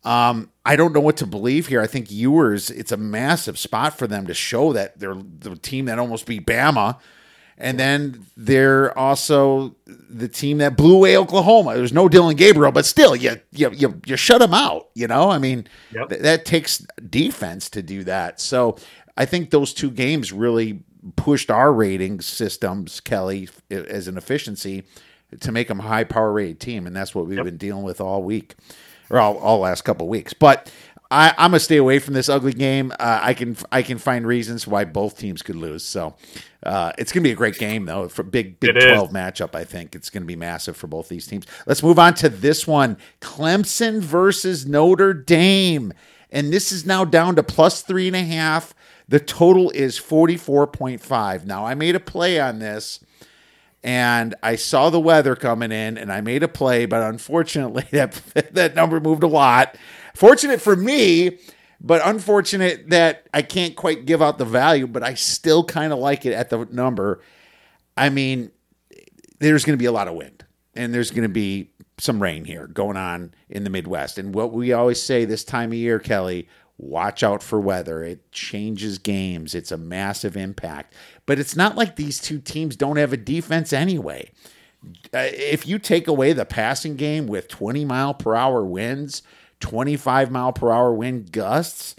[SPEAKER 2] um, I don't know what to believe here. I think Ewers, it's a massive spot for them to show that they're the team that almost beat Bama. And then they're also the team that blew away Oklahoma. There's no Dillon Gabriel, but still, you you you, you shut them out. You know, I mean,
[SPEAKER 8] Yep.
[SPEAKER 2] th- that takes defense to do that. So I think those two games really pushed our rating systems, Kelley, as an efficiency to make them a high power rated team, and that's what we've been dealing with all week or all, all last couple of weeks. But I, I'm gonna stay away from this ugly game. Uh, I can I can find reasons why both teams could lose. So uh, it's gonna be a great game though for big Big
[SPEAKER 8] It is.
[SPEAKER 2] Twelve matchup. I think it's gonna be massive for both these teams. Let's move on to this one: Clemson versus Notre Dame, and this is now down to plus three and a half. The total is 44.5. Now, I made a play on this and I saw the weather coming in and I made a play, but unfortunately that that number moved a lot. Fortunate for me, but unfortunate that I can't quite give out the value, but I still kind of like it at the number. I mean, there's going to be a lot of wind and there's going to be some rain here going on in the Midwest. And what we always say this time of year, Kelley, watch out for weather. It changes games. It's a massive impact. But it's not like these two teams don't have a defense anyway. Uh, if you take away the passing game with 20 mile per hour winds, 25 mile per hour wind gusts,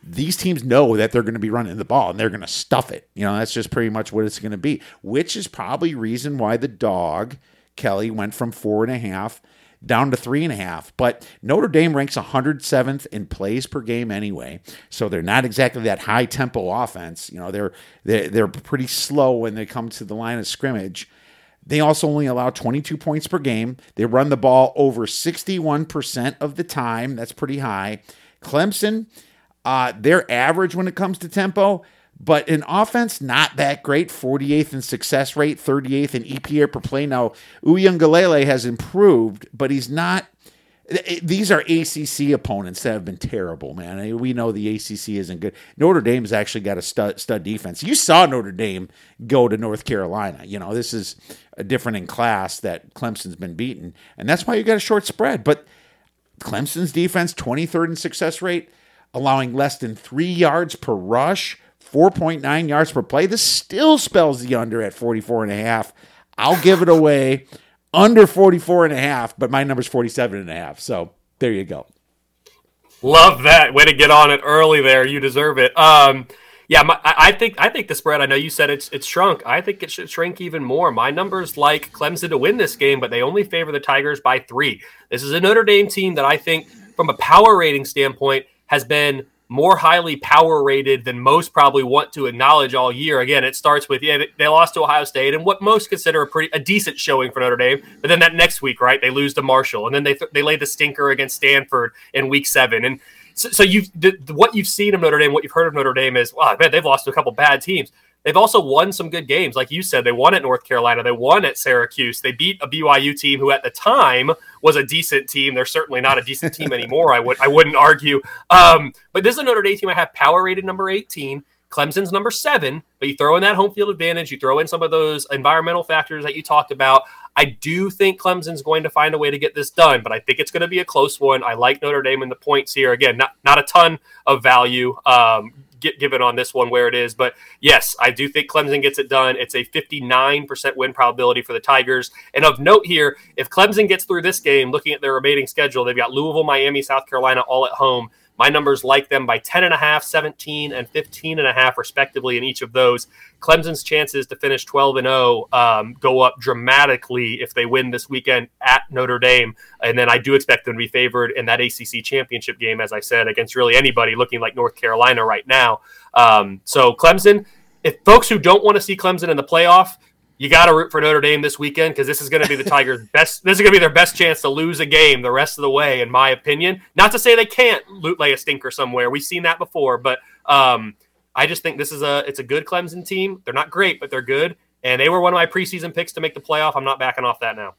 [SPEAKER 2] these teams know that they're going to be running the ball and they're going to stuff it. You know, that's just pretty much what it's going to be, which is probably reason why the dog, Kelley, went from four and a half down to three and a half. But Notre Dame ranks 107th in plays per game anyway, so they're not exactly that high tempo offense. You know, they're they're, they're pretty slow when they come to the line of scrimmage. They also only allow 22 points per game. They run the ball over 61% of the time. That's pretty high. Clemson, uh, they're average when it comes to tempo, but in offense, not that great. 48th in success rate, 38th in EPA per play. Now, Uiagalelei has improved, but he's not. Eh, these are ACC opponents that have been terrible, man. We know the ACC isn't good. Notre Dame's actually got a stud, stud defense. You saw Notre Dame go to North Carolina. You know, this is a different in class that Clemson's been beaten, and that's why you got a short spread. But Clemson's defense, 23rd in success rate, allowing less than three yards per rush, 4.9 yards per play. This still spells the under at 44 and a half. I'll give it away under 44 and a half, but my number's 47 and a half. So there you go.
[SPEAKER 8] Love that. Way to get on it early there. You deserve it. Um, yeah, my, I think I think the spread. I know you said it's it's shrunk. I think it should shrink even more. My numbers like Clemson to win this game, but they only favor the Tigers by three. This is a Notre Dame team that I think, from a power rating standpoint, has been more highly power rated than most probably want to acknowledge all year. Again, it starts with yeah they lost to Ohio State and what most consider a pretty a decent showing for Notre Dame. But then that next week, right, they lose to Marshall and then they th- they lay the stinker against Stanford in Week Seven. And so, so you've the, what you've seen of Notre Dame, what you've heard of Notre Dame is wow, man, they've lost to a couple bad teams. They've also won some good games. Like you said, they won at North Carolina. They won at Syracuse. They beat a BYU team who at the time was a decent team. They're certainly not a decent team anymore. I would I wouldn't argue. Um, but this is a Notre Dame team I have power rated number 18. Clemson's number seven, but you throw in that home field advantage, you throw in some of those environmental factors that you talked about. I do think Clemson's going to find a way to get this done, but I think it's going to be a close one. I like Notre Dame in the points here. Again, not not a ton of value. Um, get given on this one where it is. But yes, I do think Clemson gets it done. It's a 59% win probability for the Tigers. And of note here, if Clemson gets through this game, looking at their remaining schedule, they've got Louisville, Miami, South Carolina all at home. My numbers like them by 10 and a half, 17 and 15 and a half respectively in each of those. Clemson's chances to finish 12 and 0 um, go up dramatically if they win this weekend at Notre Dame. And then I do expect them to be favored in that ACC championship game, as I said, against really anybody looking like North Carolina right now. Um, so Clemson, if folks who don't want to see Clemson in the playoff, you got to root for Notre Dame this weekend because this is going to be the Tigers' best. This is going to be their best chance to lose a game the rest of the way, in my opinion. Not to say they can't loot lay a stinker somewhere. We've seen that before, but um, I just think this is a it's a good Clemson team. They're not great, but they're good, and they were one of my preseason picks to make the playoff. I'm not backing off that now.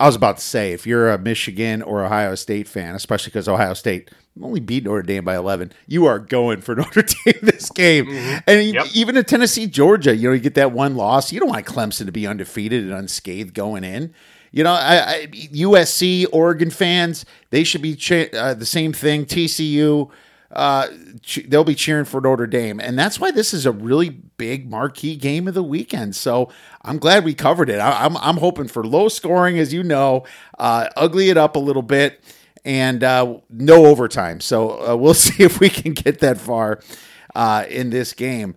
[SPEAKER 2] I was about to say, if you're a Michigan or Ohio State fan, especially because Ohio State only beat Notre Dame by 11, you are going for Notre Dame this game. Mm-hmm. And yep. even in Tennessee, Georgia, you know, you get that one loss. You don't want Clemson to be undefeated and unscathed going in. You know, I, I, USC, Oregon fans, they should be uh, the same thing. TCU, uh, they'll be cheering for Notre Dame. And that's why this is a really big marquee game of the weekend. So I'm glad we covered it. I, am I'm, I'm hoping for low scoring, as you know, uh, ugly it up a little bit, and uh, no overtime. So uh, we'll see if we can get that far uh, in this game.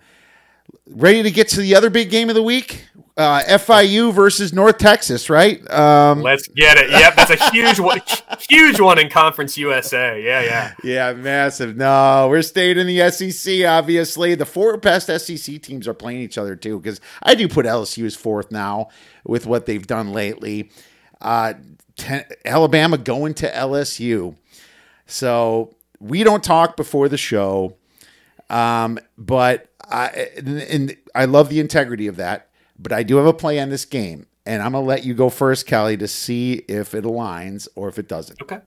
[SPEAKER 2] Ready to get to the other big game of the week? uh, FIU versus North Texas, right? Um,
[SPEAKER 8] Let's get it. Yep, that's a huge one, huge one in Conference USA. Yeah, yeah,
[SPEAKER 2] yeah, massive. No, we're staying in the SEC. Obviously, the four best SEC teams are playing each other too. Because I do put LSU as fourth now with what they've done lately. Uh, ten, Alabama going to LSU, so we don't talk before the show. Um, but I and I love the integrity of that but I do have a play on this game, and I'm gonna let you go first, Kelley, to see if it aligns or if it doesn't.
[SPEAKER 8] Okay.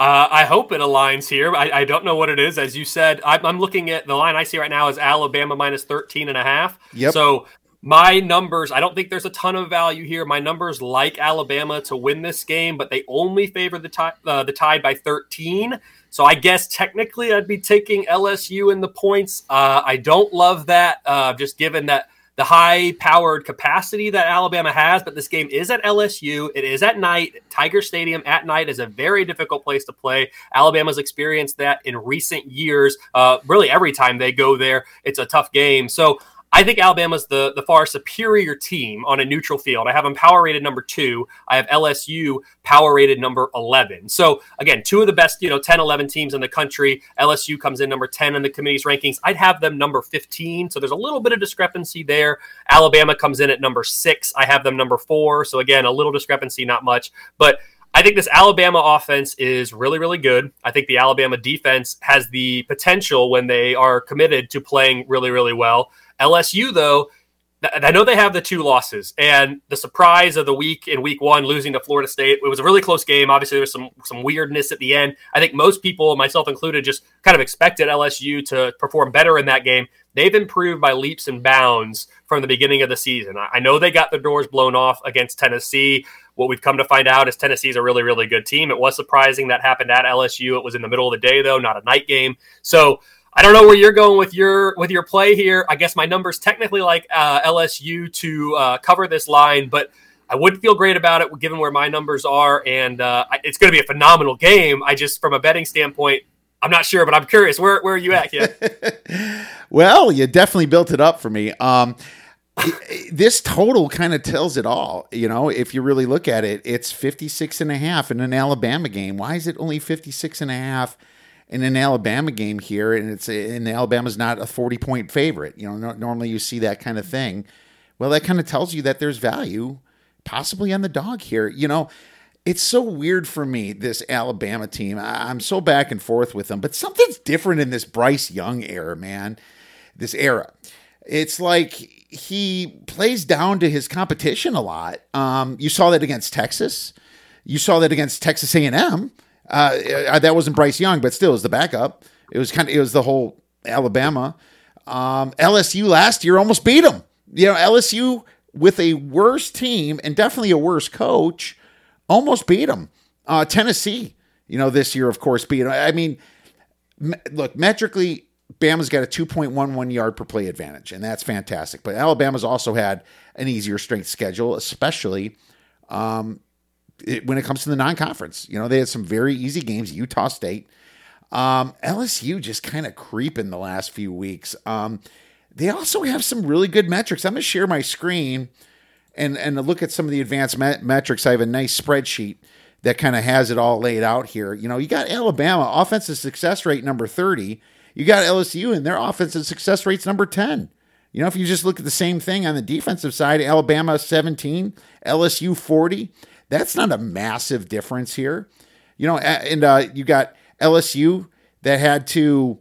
[SPEAKER 8] Uh, I hope it aligns here. I, I, don't know what it is. As you said, I'm, I'm, looking at the line I see right now is Alabama minus 13 and a half.
[SPEAKER 2] Yep.
[SPEAKER 8] So my numbers, I don't think there's a ton of value here. My numbers like Alabama to win this game, but they only favor the tie, uh, the tide by 13. So I guess technically I'd be taking LSU in the points. Uh, I don't love that, uh, just given that the high powered capacity that Alabama has, but this game is at LSU. It is at night. Tiger Stadium at night is a very difficult place to play. Alabama's experienced that in recent years. Uh, really, every time they go there, it's a tough game. So I think Alabama's the, the far superior team on a neutral field. I have them power rated number two. I have LSU power rated number 11. So, again, two of the best, you know, 10, 11 teams in the country. LSU comes in number 10 in the committee's rankings. I'd have them number 15. So, there's a little bit of discrepancy there. Alabama comes in at number six. I have them number four. So, again, a little discrepancy, not much. But I think this Alabama offense is really, really good. I think the Alabama defense has the potential when they are committed to playing really, really well. LSU, though, I know they have the two losses, and the surprise of the week in week one, losing to Florida State. It was a really close game. Obviously, there was some some weirdness at the end. I think most people, myself included, just kind of expected LSU to perform better in that game. They've improved by leaps and bounds from the beginning of the season. I know they got their doors blown off against Tennessee. What we've come to find out is Tennessee is a really, really good team. It was surprising that happened at LSU. It was in the middle of the day, though, not a night game. So I don't know where you're going with your with your play here. I guess my numbers technically like uh, LSU to uh, cover this line, but I would feel great about it given where my numbers are, and uh, it's going to be a phenomenal game. I just, from a betting standpoint, I'm not sure, but I'm curious. Where where are you at,
[SPEAKER 2] kid? well, you definitely built it up for me. Um, this total kind of tells it all. You know, if you really look at it, it's 56 and a half in an Alabama game. Why is it only 56 and a half? In an Alabama game here, and it's and Alabama's not a forty point favorite. You know, no, normally you see that kind of thing. Well, that kind of tells you that there's value possibly on the dog here. You know, it's so weird for me this Alabama team. I, I'm so back and forth with them, but something's different in this Bryce Young era, man. This era, it's like he plays down to his competition a lot. Um, you saw that against Texas. You saw that against Texas A&M. Uh, uh, that wasn't Bryce Young, but still, it was the backup. It was kind of it was the whole Alabama. Um, LSU last year almost beat them. You know, LSU with a worse team and definitely a worse coach almost beat them. Uh, Tennessee, you know, this year of course beat them. I mean, me- look metrically. Bama's got a 2.11 yard per play advantage, and that's fantastic. But Alabama's also had an easier strength schedule, especially um, it, when it comes to the non-conference. You know, they had some very easy games. Utah State, um, LSU just kind of creep in the last few weeks. Um, they also have some really good metrics. I'm going to share my screen and and look at some of the advanced met- metrics. I have a nice spreadsheet that kind of has it all laid out here. You know, you got Alabama offensive success rate number 30. You got LSU and their offensive success rate's number 10. You know, if you just look at the same thing on the defensive side, Alabama 17, LSU 40 that's not a massive difference here. You know, and uh, you got LSU that had to,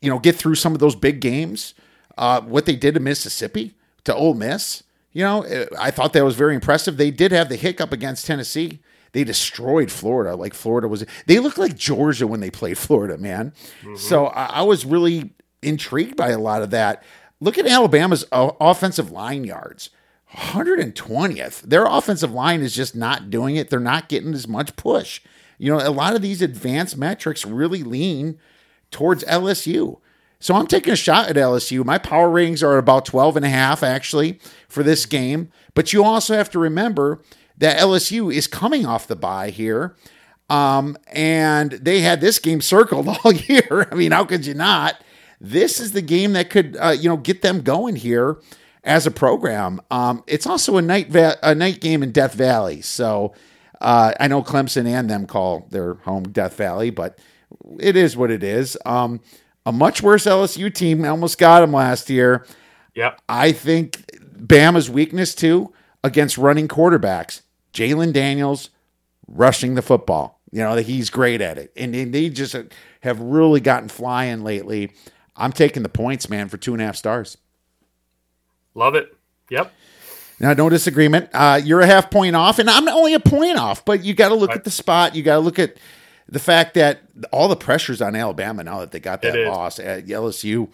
[SPEAKER 2] you know, get through some of those big games. Uh, what they did to Mississippi, to Ole Miss, you know, I thought that was very impressive. They did have the hiccup against Tennessee. They destroyed Florida. Like Florida was, they looked like Georgia when they played Florida, man. Mm-hmm. So I, I was really intrigued by a lot of that. Look at Alabama's uh, offensive line yards. 120th. Their offensive line is just not doing it. They're not getting as much push. You know, a lot of these advanced metrics really lean towards LSU. So I'm taking a shot at LSU. My power ratings are about 12 and a half actually for this game. But you also have to remember that LSU is coming off the bye here. Um, and they had this game circled all year. I mean, how could you not? This is the game that could, uh, you know, get them going here as a program. Um, it's also a night va- a night game in Death Valley, so uh, I know Clemson and them call their home Death Valley, but it is what it is. Um, a much worse LSU team almost got them last year.
[SPEAKER 8] Yep.
[SPEAKER 2] I think Bama's weakness too against running quarterbacks, Jayden Daniels rushing the football. You know that he's great at it, and they just have really gotten flying lately. I'm taking the points, man, for two and a half stars.
[SPEAKER 8] Love it. Yep.
[SPEAKER 2] Now, no disagreement. Uh, you're a half point off, and I'm only a point off, but you got to look right. at the spot. You got to look at the fact that all the pressure's on Alabama now that they got that loss at LSU.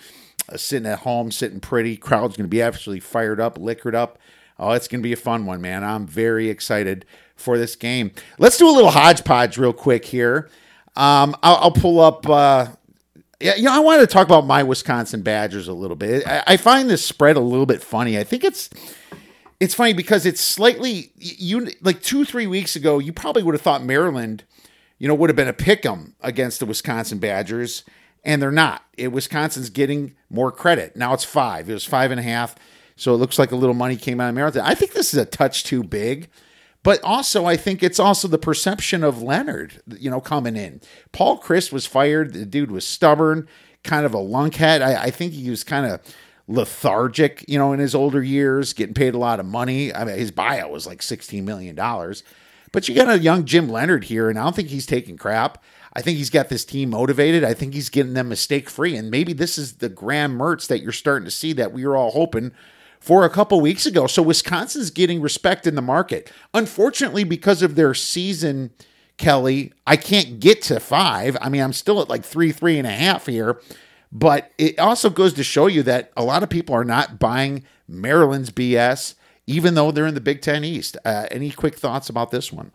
[SPEAKER 2] uh, sitting at home, sitting pretty. Crowd's going to be absolutely fired up, liquored up. Oh, it's going to be a fun one, man. I'm very excited for this game. Let's do a little hodgepodge real quick here. Um, I'll, I'll pull up. Uh, yeah, you know, I wanted to talk about my Wisconsin Badgers a little bit. I, I find this spread a little bit funny. I think it's it's funny because it's slightly you like two three weeks ago. You probably would have thought Maryland, you know, would have been a pick 'em against the Wisconsin Badgers, and they're not. It, Wisconsin's getting more credit now. It's five. It was five and a half, so it looks like a little money came out of Maryland. I think this is a touch too big. But also, I think it's also the perception of Leonhard, you know, coming in. Paul Chryst was fired. The dude was stubborn, kind of a lunkhead. I, I think he was kind of lethargic, you know, in his older years, getting paid a lot of money. I mean, his buyout was like $16 million. But you got a young Jim Leonhard here, and I don't think he's taking crap. I think he's got this team motivated. I think he's getting them mistake free. And maybe this is the Graham Mertz that you're starting to see that we were all hoping for a couple weeks ago. So Wisconsin's getting respect in the market. Unfortunately, because of their season, Kelley, I can't get to five. I mean, I'm still at like three, three and a half here. But it also goes to show you that a lot of people are not buying Maryland's BS, even though they're in the Big Ten East. Uh, any quick thoughts about this one?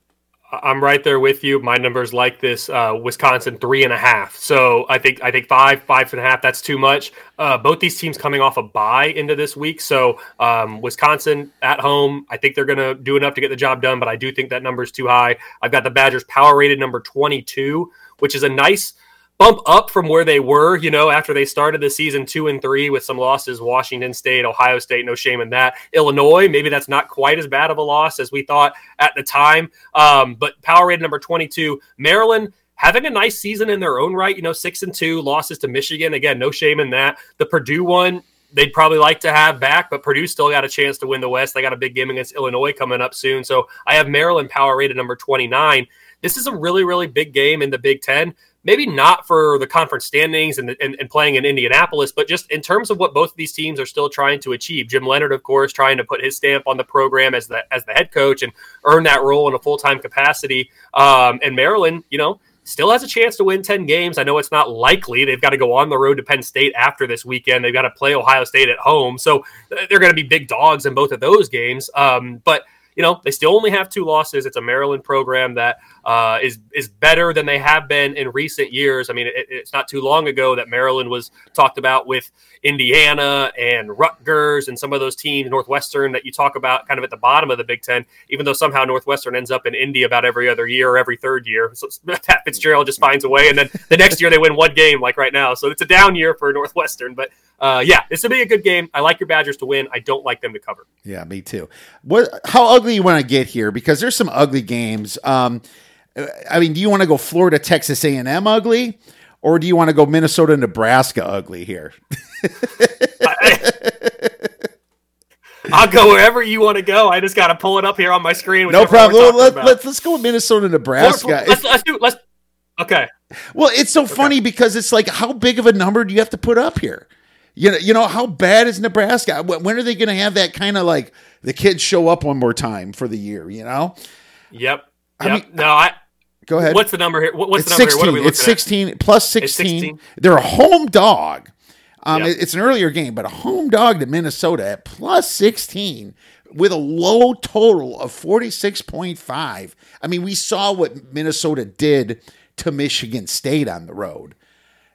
[SPEAKER 8] I'm right there with you. My numbers like this. Uh, Wisconsin three and a half. So I think I think five, five and a half. That's too much. Uh, both these teams coming off a bye into this week. So um, Wisconsin at home. I think they're going to do enough to get the job done. But I do think that number is too high. I've got the Badgers power rated number 22, which is a nice bump up from where they were, you know, after they started the season two and three with some losses, Washington State, Ohio State, no shame in that. Illinois, maybe that's not quite as bad of a loss as we thought at the time. Um, but power rated number 22, Maryland having a nice season in their own right, you know, six and two losses to Michigan. Again, no shame in that. The Purdue one, they'd probably like to have back, but Purdue still got a chance to win the West. They got a big game against Illinois coming up soon. So I have Maryland power rated number 29. This is a really, really big game in the Big Ten maybe not for the conference standings and, and, and, playing in Indianapolis, but just in terms of what both of these teams are still trying to achieve. Jim Leonhard, of course, trying to put his stamp on the program as the as the head coach and earn that role in a full time capacity. Um, and Maryland, you know. Still has a chance to win 10 games. I know it's not likely. They've got to go on the road to Penn State after this weekend. They've got to play Ohio State at home. So they're going to be big dogs in both of those games. Um, but you know, they still only have two losses. It's a Maryland program that uh, is is better than they have been in recent years. I mean, it, it's not too long ago that Maryland was talked about with Indiana and Rutgers and some of those teams, Northwestern, that you talk about kind of at the bottom of the Big Ten. Even though somehow Northwestern ends up in Indy about every other year or every third year, so Pat Fitzgerald just finds a way, and then the next year they win one game, like right now. So it's a down year for Northwestern, but uh, yeah, this will be a good game. I like your Badgers to win. I don't like them to cover.
[SPEAKER 2] Yeah, me too. What? How ugly you want to get here? Because there's some ugly games. Um, I mean, do you want to go Florida, Texas A&M ugly, or do you want to go Minnesota, Nebraska ugly here?
[SPEAKER 8] I'll go wherever you want to go. I just got to pull it up here on my screen.
[SPEAKER 2] No problem. Let, us let's, let's go Minnesota, Nebraska.
[SPEAKER 8] Let's, let's do let's. Okay.
[SPEAKER 2] Well, it's so okay. funny because it's like, how big of a number do you have to put up here? You know, you know how bad is Nebraska? When are they going to have that kind of like the kids show up one more time for the year? You know.
[SPEAKER 8] Yep. I yep. mean, no, I
[SPEAKER 2] Go ahead.
[SPEAKER 8] What's the number here? What's
[SPEAKER 2] it's
[SPEAKER 8] the number
[SPEAKER 2] 16.
[SPEAKER 8] here?
[SPEAKER 2] it's 16 plus 16. 16. They're a home dog. Um, yep. It's an earlier game, but a home dog to Minnesota at plus 16 with a low total of 46.5. I mean, we saw what Minnesota did to Michigan State on the road.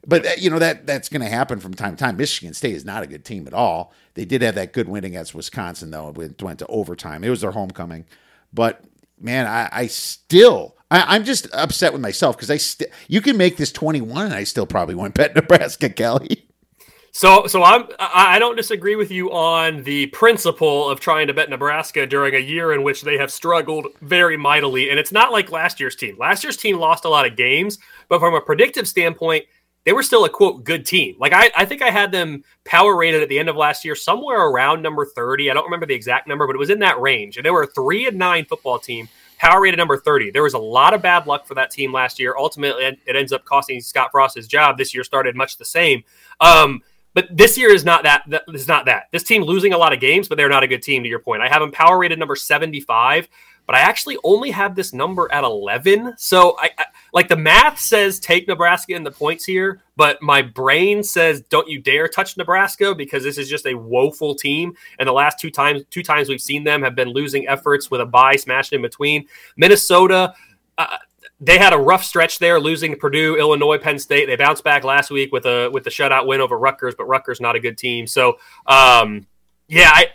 [SPEAKER 2] But that, you know that that's going to happen from time to time. Michigan State is not a good team at all. They did have that good win against Wisconsin though. It went to overtime. It was their homecoming. But man, I, I still I, am just upset with myself because I still you can make this 21 and I still probably won't bet Nebraska, Kelley.
[SPEAKER 8] So, so I'm I don't disagree with you on the principle of trying to bet Nebraska during a year in which they have struggled very mightily, and it's not like last year's team. Last year's team lost a lot of games, but from a predictive standpoint, they were still a quote good team. Like I, I think I had them power rated at the end of last year somewhere around number 30. I don't remember the exact number, but it was in that range. And they were a three and nine football team Power rated number 30. There was a lot of bad luck for that team last year. Ultimately, it ends up costing Scott Frost his job. This year started much the same. Um, but this year is not that. This is not that. This team losing a lot of games, but they're not a good team. To your point, I have them power rated number 75, but I actually only have this number at 11. So I, I like the math says take Nebraska in the points here, but my brain says don't you dare touch Nebraska because this is just a woeful team. And the last two times, two times we've seen them have been losing efforts with a bye smashed in between. Minnesota. Uh, they had a rough stretch there, losing Purdue, Illinois, Penn State. They bounced back last week with a with the shutout win over Rutgers, but Rutgers not a good team. So, um, yeah, I,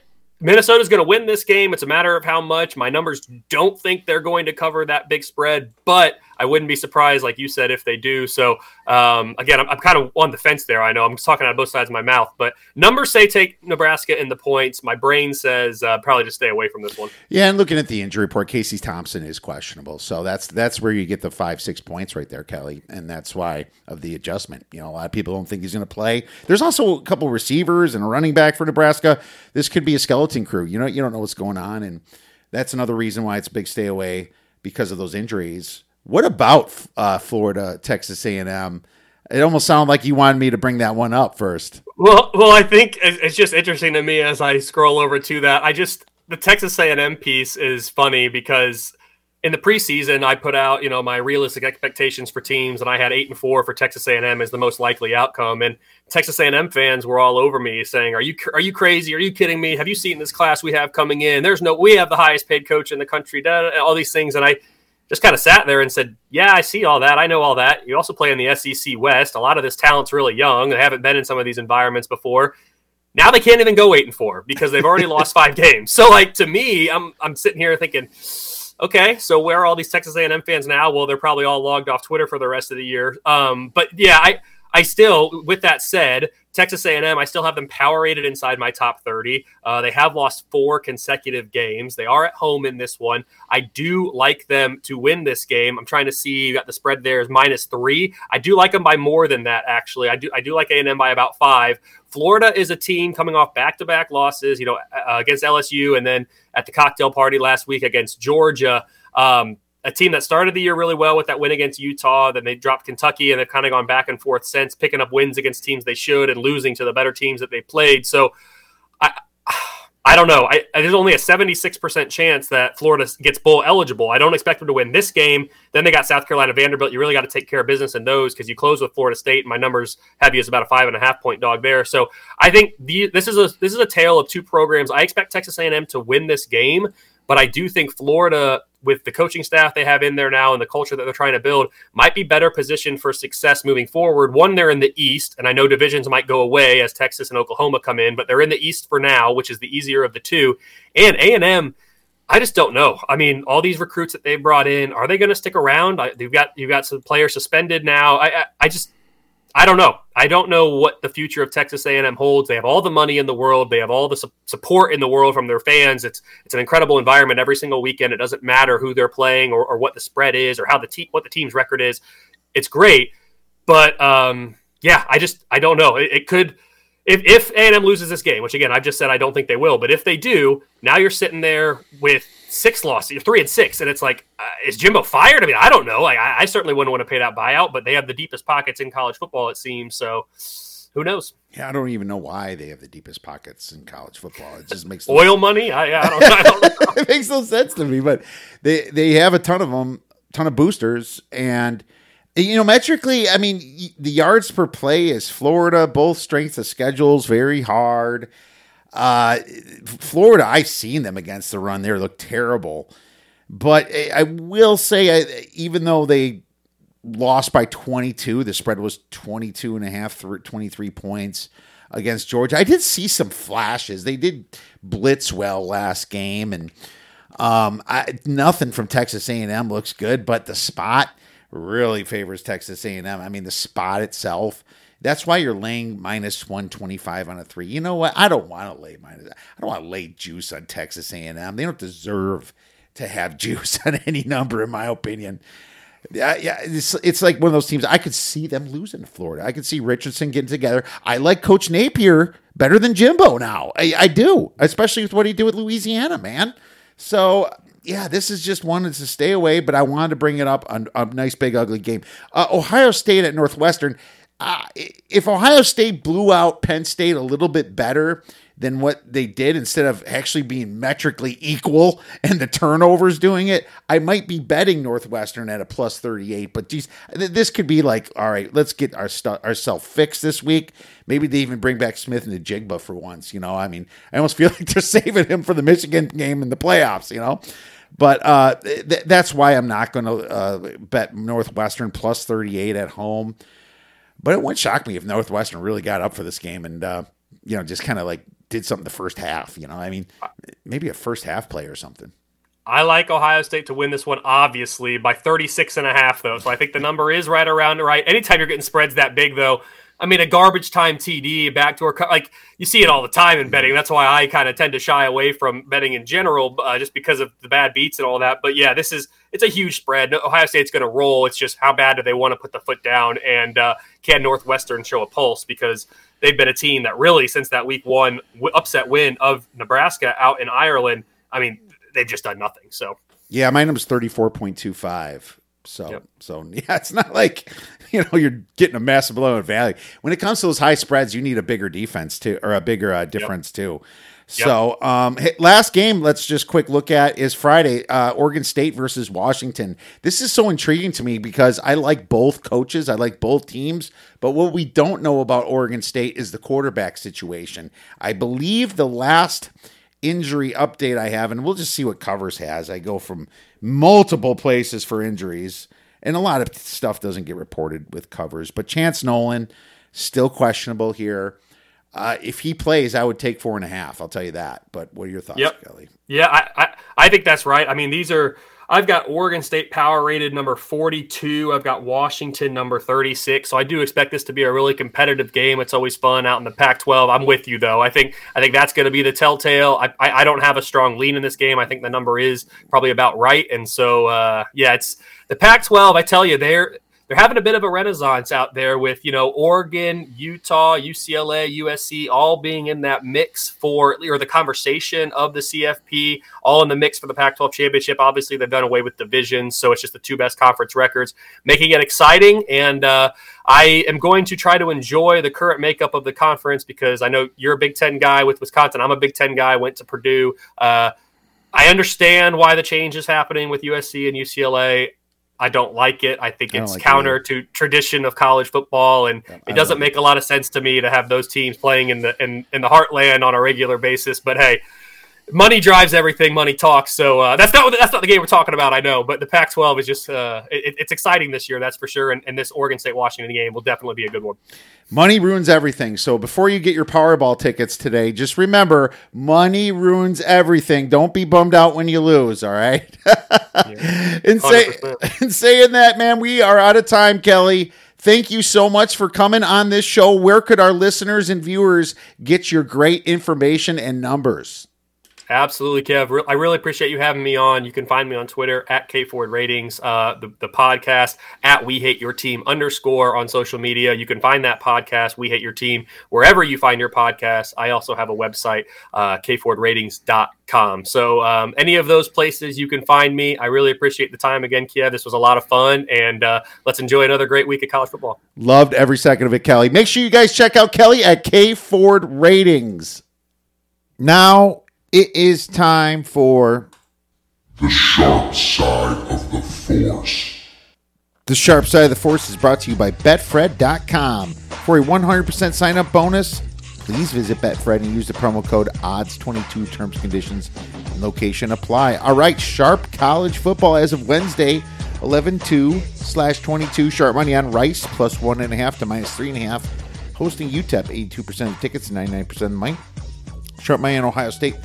[SPEAKER 8] Minnesota's going to win this game. It's a matter of how much. My numbers don't think they're going to cover that big spread, but I wouldn't be surprised, like you said, if they do. So, um, again, I'm, I'm, kind of on the fence there. I know I'm talking out of both sides of my mouth, but numbers say take Nebraska in the points. My brain says uh, probably just stay away from this one.
[SPEAKER 2] Yeah, and looking at the injury report, Casey Thompson is questionable, so that's that's where you get the five six points right there, Kelley, and that's why of the adjustment. You know, a lot of people don't think he's going to play. There's also a couple receivers and a running back for Nebraska. This could be a skeleton crew. You know, you don't know what's going on, and that's another reason why it's a big stay away because of those injuries. What about uh, Florida, Texas A&M? It almost sounded like you wanted me to bring that one up first.
[SPEAKER 8] Well, well, I think it's just interesting to me as I scroll over to that. I just the Texas A&M piece is funny because in the preseason I put out you know my realistic expectations for teams, and I had eight and four for Texas A&M as the most likely outcome. And Texas A&M fans were all over me saying, "Are you are you crazy? Are you kidding me? Have you seen this class we have coming in? There's no we have the highest paid coach in the country." All these things, and I just kind of sat there and said, Yeah, I see all that. I know all that. You also play in the SEC West. A lot of this talent's really young. They haven't been in some of these environments before. Now they can't even go eight and four because they've already lost five games. So, like to me, I'm I'm sitting here thinking, okay, so where are all these Texas A&M fans now? Well, they're probably all logged off Twitter for the rest of the year. Um, but yeah, I I still, with that said, Texas A&M, I still have them power rated inside my top 30. Uh, they have lost four consecutive games. They are at home in this one. I do like them to win this game. I'm trying to see. You got the spread there is minus three. I do like them by more than that. Actually, I do. I do like A&M by about five. Florida is a team coming off back-to-back losses. You know, uh, against LSU and then at the cocktail party last week against Georgia. Um, a team that started the year really well with that win against Utah. Then they dropped Kentucky, and they've kind of gone back and forth since, picking up wins against teams they should and losing to the better teams that they played. So, I I don't know. I, there's only a 76% chance that Florida gets bowl eligible. I don't expect them to win this game. Then they got South Carolina, Vanderbilt. You really got to take care of business in those because you close with Florida State. And my numbers have you as about a five and a half point dog there. So I think the, this is a this is a tale of two programs. I expect Texas A&M to win this game, but I do think Florida with the coaching staff they have in there now and the culture that they're trying to build, might be better positioned for success moving forward. One, they're in the East, and I know divisions might go away as Texas and Oklahoma come in, but they're in the East for now, which is the easier of the two. And A and M, I just don't know. I mean, all these recruits that they brought in, are they going to stick around? I, you've got you've got some players suspended now. I, I, I just I don't know. I don't know what the future of Texas A&M holds. They have all the money in the world. They have all the su- support in the world from their fans. It's it's an incredible environment every single weekend. It doesn't matter who they're playing or, or what the spread is or how the what the team's record is. It's great, but um, yeah, I just I don't know. It, it could if if A&M loses this game, which again I've just said I don't think they will, but if they do, now you're sitting there with six losses, three and six, and it's like, uh, is Jimbo fired? I mean, I don't know. Like, I, I, certainly wouldn't want to pay that buyout, but they have the deepest pockets in college football, it seems. So, who knows?
[SPEAKER 2] Yeah, I don't even know why they have the deepest pockets in college football. It just makes
[SPEAKER 8] oil money. I, I don't. I don't
[SPEAKER 2] know. it makes no sense to me, but they they have a ton of them, ton of boosters, and you know, metrically, I mean, the yards per play is Florida. Both strengths of schedules very hard. Uh, Florida, I've seen them against the run. They look terrible. But I will say, even though they lost by 22, the spread was 22 and a half, 23 points against Georgia. I did see some flashes. They did blitz well last game, and um, I, nothing from Texas A&M looks good. But the spot really favors Texas A&M. I mean, the spot itself that's why you're laying minus 125 on a three. You know what? I don't want to lay minus. I don't want to lay juice on Texas A&M. They don't deserve to have juice on any number, in my opinion. Yeah, yeah, it's, it's like one of those teams. I could see them losing to Florida. I could see Richardson getting together. I like Coach Napier better than Jimbo now. I, I do, especially with what he did with Louisiana, man. So yeah, this is just one to stay away, but I wanted to bring it up on a nice big ugly game. Uh, Ohio State at Northwestern. If Ohio State blew out Penn State a little bit better than what they did instead of actually being metrically equal and the turnovers doing it, I might be betting Northwestern at a plus 38. But geez, this could be like, all right, let's get our stu- ourselves fixed this week. Maybe they even bring back Smith-Njigba for once. You know, I mean, I almost feel like they're saving him for the Michigan game in the playoffs, you know? But uh, th- that's why I'm not going to uh, bet Northwestern plus 38 at home. But it wouldn't shock me if Northwestern really got up for this game and, uh, you know, just kind of like did something the first half. You know, I mean, maybe a first half play or something.
[SPEAKER 8] I like Ohio State to win this one, obviously, by 36 and a half, though. So I think the number is right around right. Anytime you're getting spreads that big, though, I mean, a garbage time TD, backdoor, like you see it all the time in betting. That's why I kind of tend to shy away from betting in general, uh, just because of the bad beats and all that. But yeah, this is it's a huge spread. Ohio State's going to roll. It's just how bad do they want to put the foot down, and uh, can Northwestern show a pulse because they've been a team that really since that week one upset win of Nebraska out in Ireland. I mean, they've just done nothing. So
[SPEAKER 2] yeah, my number's thirty four point two five. So yep. so yeah, it's not like you know you're getting a massive blow at value. When it comes to those high spreads, you need a bigger defense too, or a bigger uh, difference yep. too. So um, last game, let's just quick look at is Friday, uh, Oregon State versus Washington. This is so intriguing to me because I like both coaches, I like both teams, but what we don't know about Oregon State is the quarterback situation. I believe the last injury update I have, and we'll just see what covers has. I go from multiple places for injuries, and a lot of stuff doesn't get reported with covers. But Chance Nolan still questionable here. Uh, if he plays, I would take four and a half. I'll tell you that. But what are your thoughts, yep. Kelley?
[SPEAKER 8] Yeah, I, I, I think that's right. I mean, these are I've got Oregon State power rated number 42. I've got Washington number 36. So I do expect this to be a really competitive game. It's always fun out in the Pac-12. I'm with you though. I think I think that's going to be the telltale. I, I, I don't have a strong lean in this game. I think the number is probably about right. And so uh, yeah, it's the Pac-12. I tell you, they're they're having a bit of a renaissance out there with you know Oregon, Utah, UCLA, USC all being in that mix for or the conversation of the CFP, all in the mix for the Pac-12 championship. Obviously, they've done away with divisions, so it's just the two best conference records, making it exciting. And uh, I am going to try to enjoy the current makeup of the conference because I know you're a Big Ten guy with Wisconsin. I'm a Big Ten guy. Went to Purdue. Uh, I understand why the change is happening with USC and UCLA. I don't like it. I think it's I like counter it. to tradition of college football, and yeah, it doesn't make it. a lot of sense to me to have those teams playing in the in, in the heartland on a regular basis. But hey, money drives everything. Money talks. So uh, that's not that's not the game we're talking about. I know, but the Pac-12 is just uh, it, it's exciting this year. That's for sure. And, and this Oregon State Washington game will definitely be a good one.
[SPEAKER 2] Money ruins everything. So before you get your Powerball tickets today, just remember money ruins everything. Don't be bummed out when you lose. All right. yeah, and say and saying that, man, we are out of time, Kelley. Thank you so much for coming on this show. Where could our listeners and viewers get your great information and numbers?
[SPEAKER 8] Absolutely, Kev. I really appreciate you having me on. You can find me on Twitter at K Ford Ratings, uh, the, the podcast at We Hate Your Team underscore on social media. You can find that podcast, We Hate Your Team, wherever you find your podcast. I also have a website, uh, kfordratings.com. So um, any of those places you can find me. I really appreciate the time again, Kev. This was a lot of fun, and uh, let's enjoy another great week of college football.
[SPEAKER 2] Loved every second of it, Kelley. Make sure you guys check out Kelley at K Ford Ratings. Now it is time for
[SPEAKER 1] the sharp side of the force.
[SPEAKER 2] The sharp side of the force is brought to you by betfred.com. For a 100% sign up bonus, please visit Betfred and use the promo code ODDS22 terms, conditions, and location apply. All right, sharp college football as of Wednesday, 11 2 slash 22. Sharp money on Rice plus 1.5 to minus 3.5. Hosting UTEP, 82% of tickets, 99% of money. Sharp money on Ohio State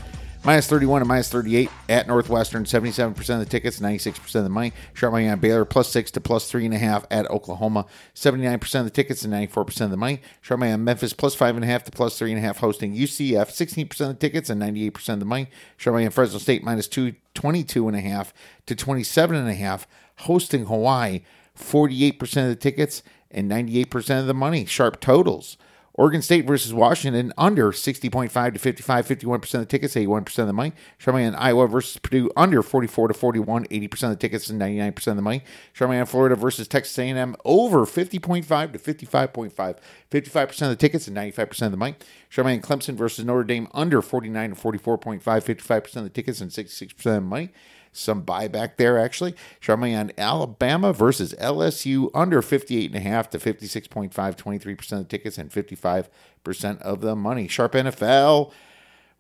[SPEAKER 2] Minus 31 and minus 38 at Northwestern, 77% of the tickets, 96% of the money. Sharp money on Baylor, plus 6 to plus 3.5 at Oklahoma, 79% of the tickets and 94% of the money. Sharp money on Memphis, plus 5.5 to plus 3.5 hosting UCF, 16% of the tickets and 98% of the money. Sharp money on Fresno State, minus 2, 22.5 to 27.5 hosting Hawaii, 48% of the tickets and 98% of the money. Sharp totals. Oregon State versus Washington under 60.5 to 55, 51% of the tickets, 81% of the money. Charmaine Iowa versus Purdue under 44 to 41, 80% of the tickets and 99% of the money. Charmaine Florida versus Texas A&M over 50.5 to 55.5, 55% of the tickets and 95% of the money. Charmaine Clemson versus Notre Dame under 49 to 44.5, 55% of the tickets and 66% of the money some buyback there actually. Charmaine on Alabama versus LSU under 58.5 to 56.5, 23% of the tickets and 55% of the money. Sharp NFL.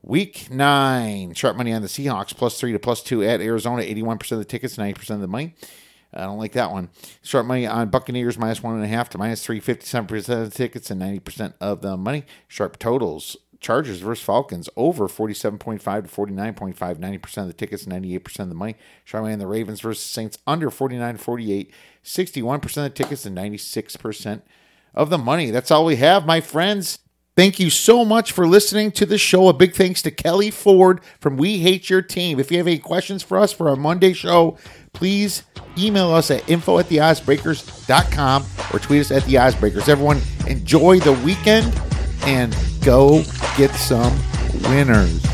[SPEAKER 2] Week nine, sharp money on the Seahawks, plus three to plus two at Arizona, 81% of the tickets, 90% of the money. I don't like that one. Sharp money on Buccaneers, minus one and a half to minus three, 57% of the tickets and 90% of the money. Sharp totals, Chargers versus Falcons over 47.5 to 49.5, 90% of the tickets, 98% of the money. Charmaine and the Ravens versus Saints under 49 48, 61% of the tickets and 96% of the money. That's all we have, my friends. Thank you so much for listening to the show. A big thanks to Kelley Ford from We Hate Your Team. If you have any questions for us for our Monday show, please email us at info at theoddsbreakers.com or tweet us at the Oddsbreakers. Everyone, enjoy the weekend and go get some winners.